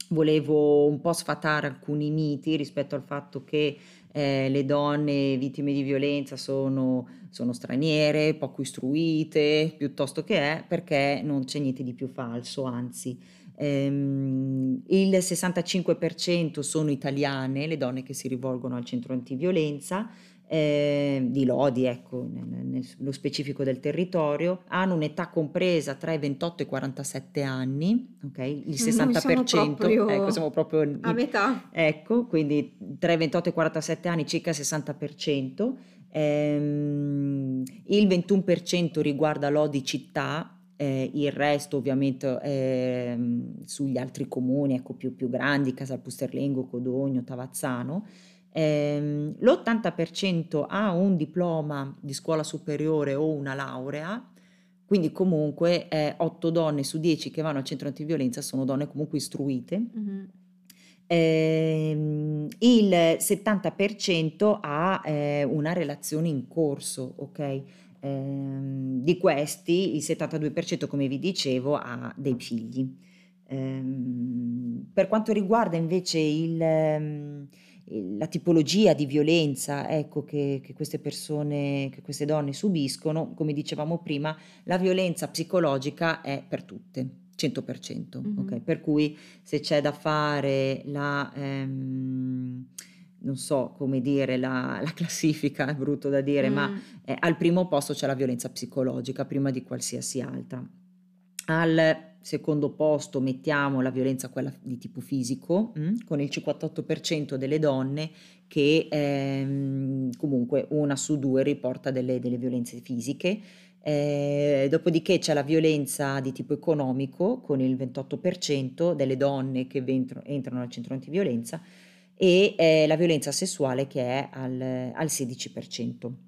volevo un po' sfatare alcuni miti rispetto al fatto che eh, le donne vittime di violenza sono, sono straniere, poco istruite, piuttosto che è, perché non c'è niente di più falso, anzi. Ehm, il 65% sono italiane, le donne che si rivolgono al centro antiviolenza, eh, di Lodi, ecco, nel- nello specifico del territorio, hanno un'età compresa tra i 28 e i 47 anni, ok? Il Noi siamo 60%, ecco, proprio siamo proprio a metà. ecco, quindi tra i 28 e i 47 anni circa il 60%, ehm, il 21% riguarda Lodi città, eh, il resto ovviamente ehm, sugli altri comuni, ecco, più, più grandi, Casalpusterlengo, Codogno, Tavazzano. Ehm, l'80% ha un diploma di scuola superiore o una laurea, quindi comunque 8 donne su 10 che vanno al centro antiviolenza sono donne comunque istruite. Mhm. Ehm, il 70% ha eh, una relazione in corso, ok? Ehm, di questi il 72%, come vi dicevo, ha dei figli. Ehm, per quanto riguarda invece il, ehm, il- la tipologia di violenza, ecco, che, che queste persone, che queste donne subiscono, come dicevamo prima, la violenza psicologica è per tutte. 100%, ok? Mhm. Per cui se c'è da fare la, ehm, non so come dire, la, la classifica, è brutto da dire, ma Mm, eh, al primo posto c'è la violenza psicologica, prima di qualsiasi altra. Al secondo posto mettiamo la violenza quella di tipo fisico, mm, con il 58% delle donne che ehm, comunque una su due riporta delle, delle violenze fisiche. Eh, dopodiché c'è la violenza di tipo economico con il 28% delle donne che ventro- entrano al centro antiviolenza e eh, la violenza sessuale che è al, al 16%.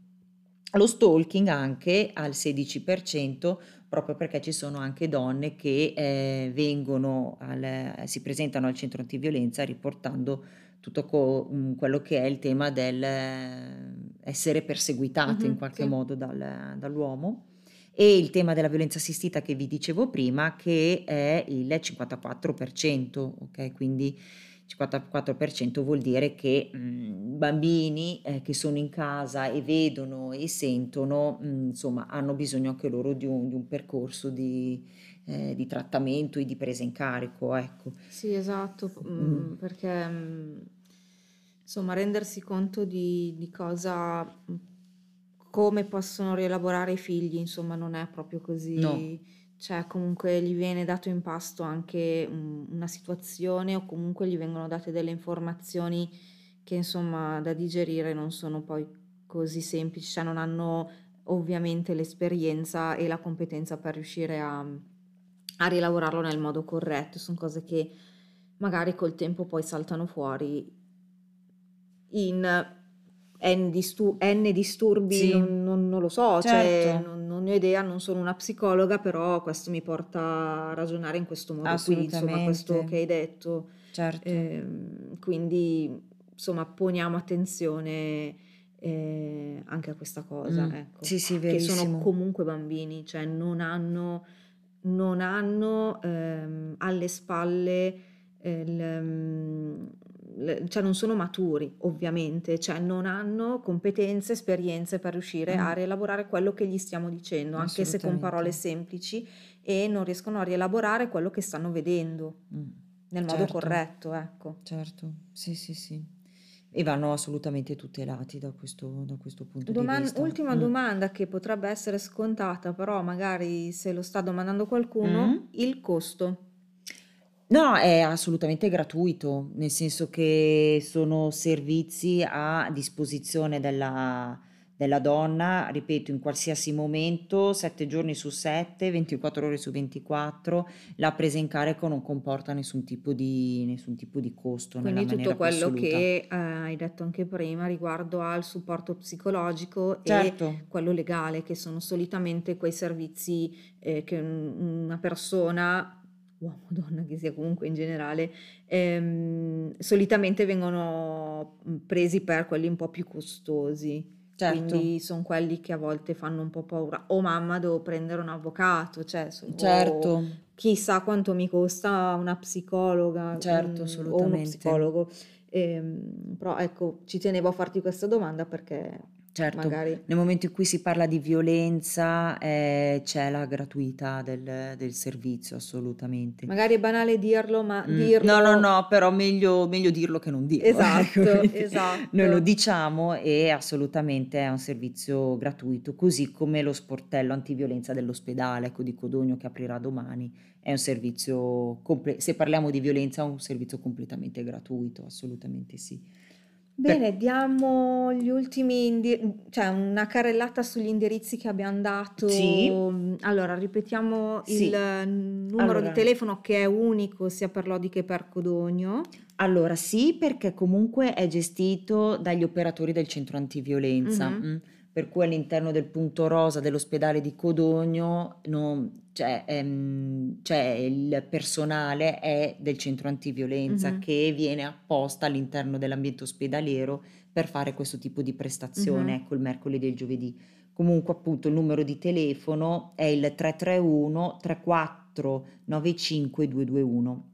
Lo stalking anche al 16%, proprio perché ci sono anche donne che eh, vengono al- si presentano al centro antiviolenza riportando tutto co- mm, quello che è il tema del eh, essere perseguitate in mhm, qualche sì. modo dal- dall'uomo e il tema della violenza assistita che vi dicevo prima che è il 54%, ok? Quindi 54% vuol dire che mh, bambini eh, che sono in casa e vedono e sentono, mh, insomma, hanno bisogno anche loro di un, di un percorso di, eh, di trattamento e di presa in carico, ecco. Sì, esatto, Mm, mm, perché mm, insomma rendersi conto di, di cosa, come possono rielaborare i figli, insomma non è proprio no, così, cioè comunque gli viene dato in pasto anche mm, una situazione o comunque gli vengono date delle informazioni che insomma da digerire non sono poi così semplici, cioè non hanno ovviamente l'esperienza e la competenza per riuscire a, a rielaborarlo nel modo corretto, sono cose che magari col tempo poi saltano fuori in N, distu- N disturbi, sì, non, non- non lo so, cioè certo, non, non ne ho idea, non sono una psicologa, però questo mi porta a ragionare in questo modo qui, insomma, questo che hai detto. certo. Ehm, quindi, insomma, poniamo attenzione eh, anche a questa cosa, Mm, ecco, sì, sì, che sono verissimo. comunque bambini, cioè non hanno, non hanno ehm, alle spalle, eh, il, mm, cioè non sono maturi, ovviamente, cioè non hanno competenze, esperienze per riuscire a Mm, rielaborare quello che gli stiamo dicendo, anche se con parole semplici, e non riescono a rielaborare quello che stanno vedendo Mm, nel modo certo. corretto, ecco. Certo, sì, sì, sì. E vanno assolutamente tutelati da questo, da questo punto di Doman- vista. ultima Mm. domanda che potrebbe essere scontata, però magari se lo sta domandando qualcuno, Mm? il costo. No, è assolutamente gratuito, nel senso che sono servizi a disposizione della, della donna, ripeto, in qualsiasi momento, 7 giorni su 7, 24 ore su 24, la presa in carico non comporta nessun tipo di, nessun tipo di costo nella Quindi tutto quello che eh, hai detto anche prima riguardo al supporto psicologico e Certo, quello legale, che sono solitamente quei servizi eh, che un- una persona, uomo o donna che sia comunque in generale, ehm, solitamente vengono presi per quelli un po' più costosi. certo, Quindi sono quelli che a volte fanno un po' paura. O mamma, devo prendere un avvocato, cioè, so- certo, chissà quanto mi costa una psicologa certo, mm, o uno assolutamente. psicologo. Ehm, però ecco, ci tenevo a farti questa domanda perché Certo, magari... nel momento in cui si parla di violenza eh, c'è la gratuità del, del servizio, assolutamente. Magari è banale dirlo, ma Mm, no, no, dirlo... no, però meglio, meglio dirlo che non dirlo. Esatto, ecco, quindi noi lo esatto. diciamo e assolutamente è un servizio gratuito, così come lo sportello antiviolenza dell'ospedale, ecco, di Codogno che aprirà domani, è un servizio, comple- se parliamo di violenza, è un servizio completamente gratuito, assolutamente sì. Bene, diamo gli ultimi, indi- cioè una carrellata sugli indirizzi che abbiamo dato. Sì, Allora, ripetiamo il sì. numero di Allora, telefono che è unico sia per Lodi che per Codogno. Allora sì, perché comunque è gestito dagli operatori del centro antiviolenza, Mhm. mm, per cui all'interno del punto rosa dell'ospedale di Codogno non- cioè, ehm, cioè il personale è del centro antiviolenza Mhm, che viene apposta all'interno dell'ambiente ospedaliero per fare questo tipo di prestazione, mhm. ecco il mercoledì e il giovedì. Comunque appunto il numero di telefono è il 331 34 04 95 221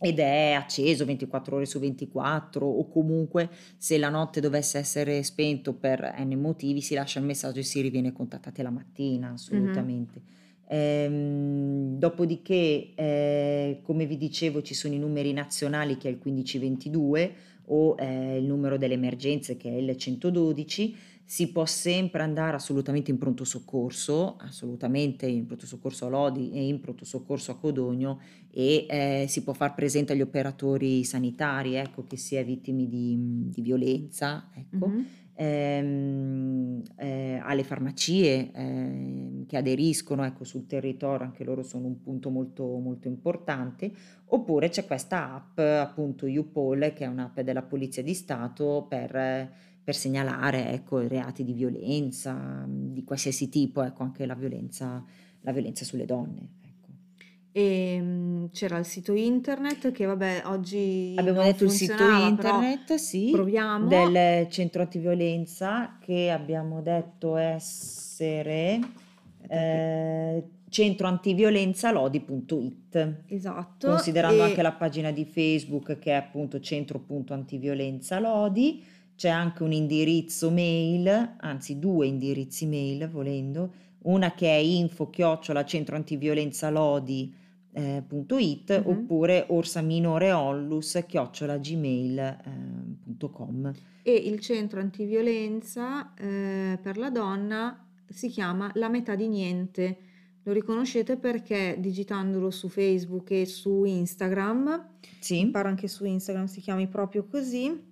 ed è acceso 24 ore su 24 o comunque se la notte dovesse essere spento per n motivi si lascia il messaggio e si riviene contattati la mattina assolutamente. Mm-hmm. Ehm, dopodiché, eh, come vi dicevo, ci sono i numeri nazionali che è il 1522 o eh, il numero delle emergenze che è il 112 si può sempre andare assolutamente in pronto soccorso, assolutamente in pronto soccorso a Lodi e in pronto soccorso a Codogno e eh, si può far presente agli operatori sanitari ecco, che si è vittimi di, di violenza, ecco. mm-hmm. ehm, eh, alle farmacie eh, che aderiscono ecco, sul territorio, anche loro sono un punto molto, molto importante, oppure c'è questa app appunto UPOL che è un'app della Polizia di Stato per per segnalare ecco, i reati di violenza, di qualsiasi tipo, ecco, anche la violenza, la violenza sulle donne. Ecco. E ehm, c'era il sito internet che vabbè oggi abbiamo detto il sito internet sì, proviamo. del centro antiviolenza che abbiamo detto essere eh, centroantiviolenza.lodi.it esatto considerando e... anche la pagina di facebook che è appunto centro.antiviolenza lodi c'è anche un indirizzo mail, anzi due indirizzi mail volendo, una che è info chiocciola centroantiviolenza.lodi.it eh, mm-hmm. oppure orsaminoreollus chiocciola gmail.com e il centro antiviolenza eh, per la donna si chiama La metà di niente. Lo riconoscete perché digitandolo su Facebook e su Instagram? Sì. pare anche su Instagram si chiami proprio così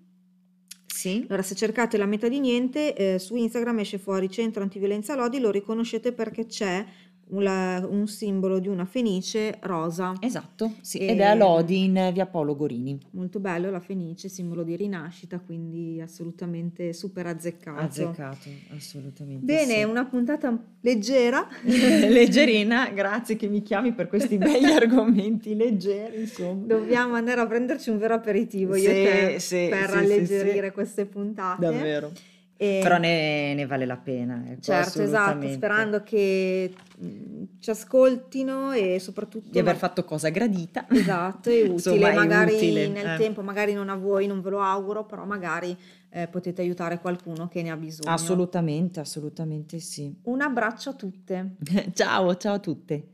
sì. Allora, se cercate la metà di niente, eh, su Instagram esce fuori Centro Antiviolenza Lodi, lo riconoscete perché c'è una, un simbolo di una fenice rosa. Esatto, sì, ed è a Lodi in via Paolo Gorini. Molto bello la fenice, simbolo di rinascita, quindi assolutamente super azzeccato. Azzeccato, assolutamente. Bene, sì. una puntata leggera. Leggerina, grazie che mi chiami per questi begli argomenti leggeri, insomma. Dobbiamo andare a prenderci un vero aperitivo io sì, e te sì, per alleggerire queste puntate. Davvero. E... Però ne, ne, vale la pena. Ecco, certo, esatto, sperando che ci ascoltino e soprattutto... Di aver fatto cosa gradita. Esatto, e utile. Insomma, magari utile, nel eh. tempo, magari non a voi, non ve lo auguro, però magari eh, potete aiutare qualcuno che ne ha bisogno. Assolutamente, assolutamente sì. Un abbraccio a tutte. ciao, ciao a tutte.